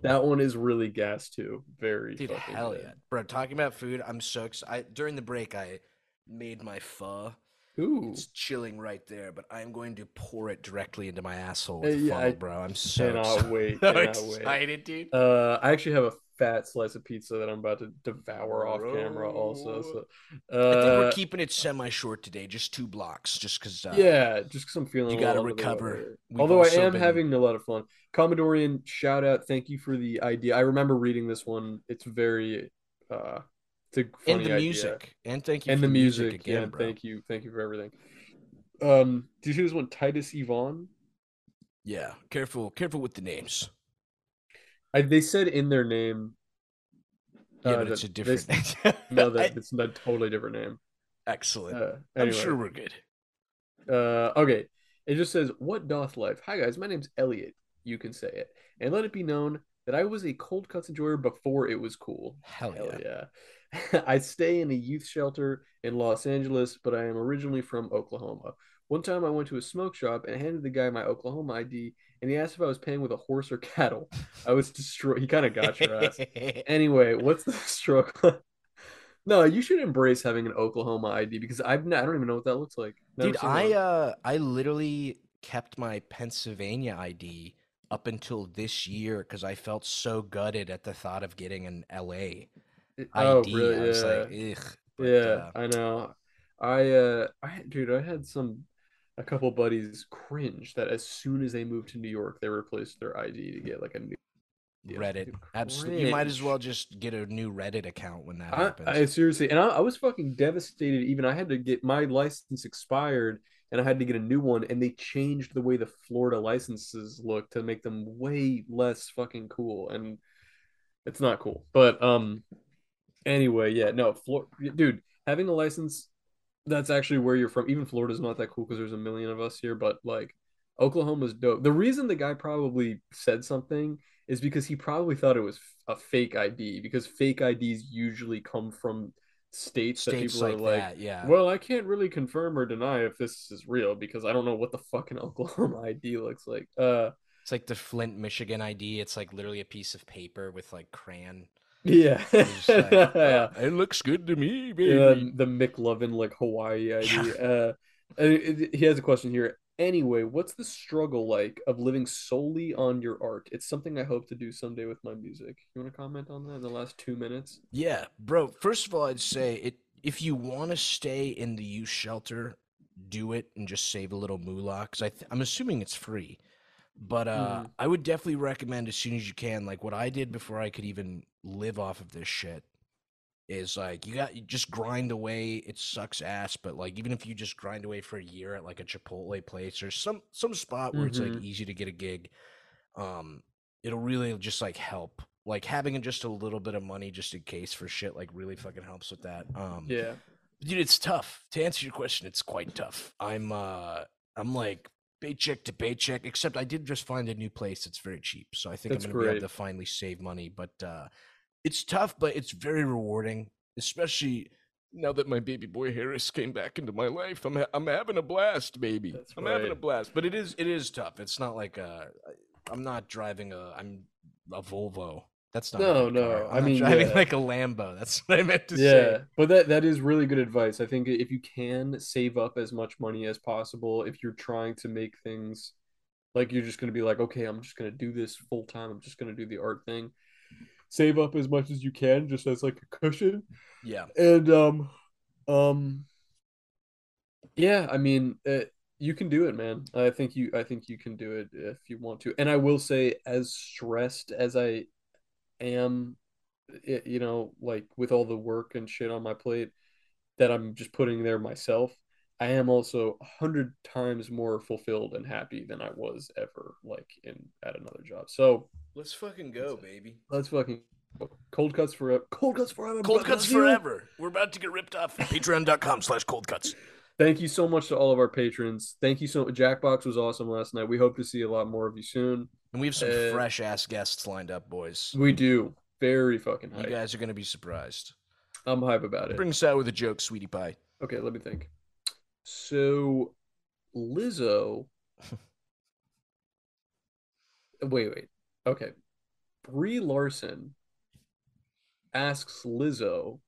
That one is really gas too. Very Dude, fucking hell good. yeah, bro! Talking about food, I'm so excited. During the break, I made my pho. Ooh, It's chilling right there, but I'm going to pour it directly into my asshole Uh, yeah, funnel, I bro. I'm so cannot excited. [LAUGHS] wait. so Cannot wait. excited, dude. Uh, I actually have a fat slice of pizza that I'm about to devour off camera. Also, so I think we're uh, keeping it semi-short today, just two blocks, just because. Uh, yeah, just because I'm feeling. you under the recover. Although I am been- having a lot of fun. Commodorian, shout out! Thank you for the idea. I remember reading this one. It's very, uh, it's a and the idea. music, and thank you and for the music. again, yeah, bro. thank you, thank you for everything. Um, do you see this one, Titus Yvonne? Yeah, careful, careful with the names. I, they said in their name. Yeah, uh, but it's a [LAUGHS] that they- different. No, I- it's a totally different name. excellent. Uh, I'm sure we're good. Uh, okay. It just says, "What doth life?" Hi guys, my name's Elliot. You can say it, and let it be known that I was a cold cuts enjoyer before it was cool. Hell, Hell yeah. yeah! [LAUGHS] I stay in a youth shelter in Los Angeles, but I am originally from Oklahoma. One time, I went to a smoke shop and handed the guy my Oklahoma ID, and he asked if I was paying with a horse or cattle. I was destroyed. He kind of got your ass. [LAUGHS] Anyway, what's the [LAUGHS] struggle? no, you should embrace having an Oklahoma ID because I've I don't even know what that looks like. Never Dude, I uh I literally kept my Pennsylvania ID up until this year because I felt so gutted at the thought of getting an LA ID. Oh, really? I was Yeah. like, ugh. But, yeah, uh, I know. I uh, I dude, I had some a couple buddies cringe that as soon as they moved to New York, they replaced their ID to get like a new Yeah, Reddit. Absolutely. You might as well just get a new Reddit account when that I, happens. I seriously, and I, I was fucking devastated. Even I had to get my license expired, and I had to get a new one, and they changed the way the Florida licenses look to make them way less fucking cool, and it's not cool. But um, anyway, yeah, no, Flor- dude, having a license, that's actually where you're from. Even Florida's not that cool because there's a million of us here, but like Oklahoma's dope. The reason the guy probably said something is because he probably thought it was a fake ID because fake IDs usually come from states, that people like are like, that, yeah. well, I can't really confirm or deny if this is real because I don't know what the fucking [LAUGHS] Oklahoma ID looks like. Uh, It's like the Flint, Michigan ID. It's like literally a piece of paper with like crayon. Yeah, like, [LAUGHS] yeah. "Oh, it looks good to me, baby. Yeah, the McLovin like Hawaii ID. Yeah. Uh, and it- it- he has a question here. Anyway, what's the struggle like of living solely on your art? It's something I hope to do someday with my music. You want to comment on that in the last two minutes? Yeah, bro. First of all, I'd say it if you want to stay in the youth shelter, do it and just save a little moolah. Because th- I'm assuming it's free, but uh, Mhm. I would definitely recommend as soon as you can. Like what I did before I could even live off of this shit is like you got you just grind away. It sucks ass, but like even if you just grind away for a year at like a Chipotle place or some some spot where it's like Mhm. easy to get a gig, um, it'll really just like help. Like having just a little bit of money just in case for shit like really fucking helps with that. Um, Yeah. dude, it's tough. To answer your question, it's quite tough. I'm uh, I'm like paycheck to paycheck. Except I did just find a new place. that's very cheap, so I think That's I'm gonna be able to finally save money. But uh, it's tough, but it's very rewarding, especially. Now that my baby boy Harris came back into my life, I'm ha- I'm having a blast, baby. That's I'm having a blast. But it is it is tough. It's not like uh, I'm not driving a I'm a Volvo. That's not No, no, I mean, driving yeah. like a Lambo. That's [LAUGHS] what I meant to Yeah, say. but that that is really good advice. I think if you can save up as much money as possible, if you're trying to make things like you're just going to be like, okay, I'm just going to do this full time. I'm just going to do the art thing. Save up as much as you can, just as like a cushion. Yeah. And um, um, yeah, I mean, uh, you can do it, man. I think you, I think you can do it if you want to. And I will say, as stressed as I am, you know, like with all the work and shit on my plate that I'm just putting there myself, I am also a hundred times more fulfilled and happy than I was ever like in at another job. So Let's fucking go, baby. let's fucking cold cuts forever. Cold cuts forever. Cold cuts forever. We're about to get ripped off. Patreon.com slash cold cuts. Thank you so much to all of our patrons. Thank you so much. Jackbox was awesome last night. We hope to see a lot more of you soon. And we have some fresh ass guests lined up, boys. We do. Very fucking You guys are gonna be surprised. I'm hype about it. Bring us out with a joke, sweetie pie. Okay, let me think. So, Lizzo. [LAUGHS] wait, wait. Okay. Brie Larson asks Lizzo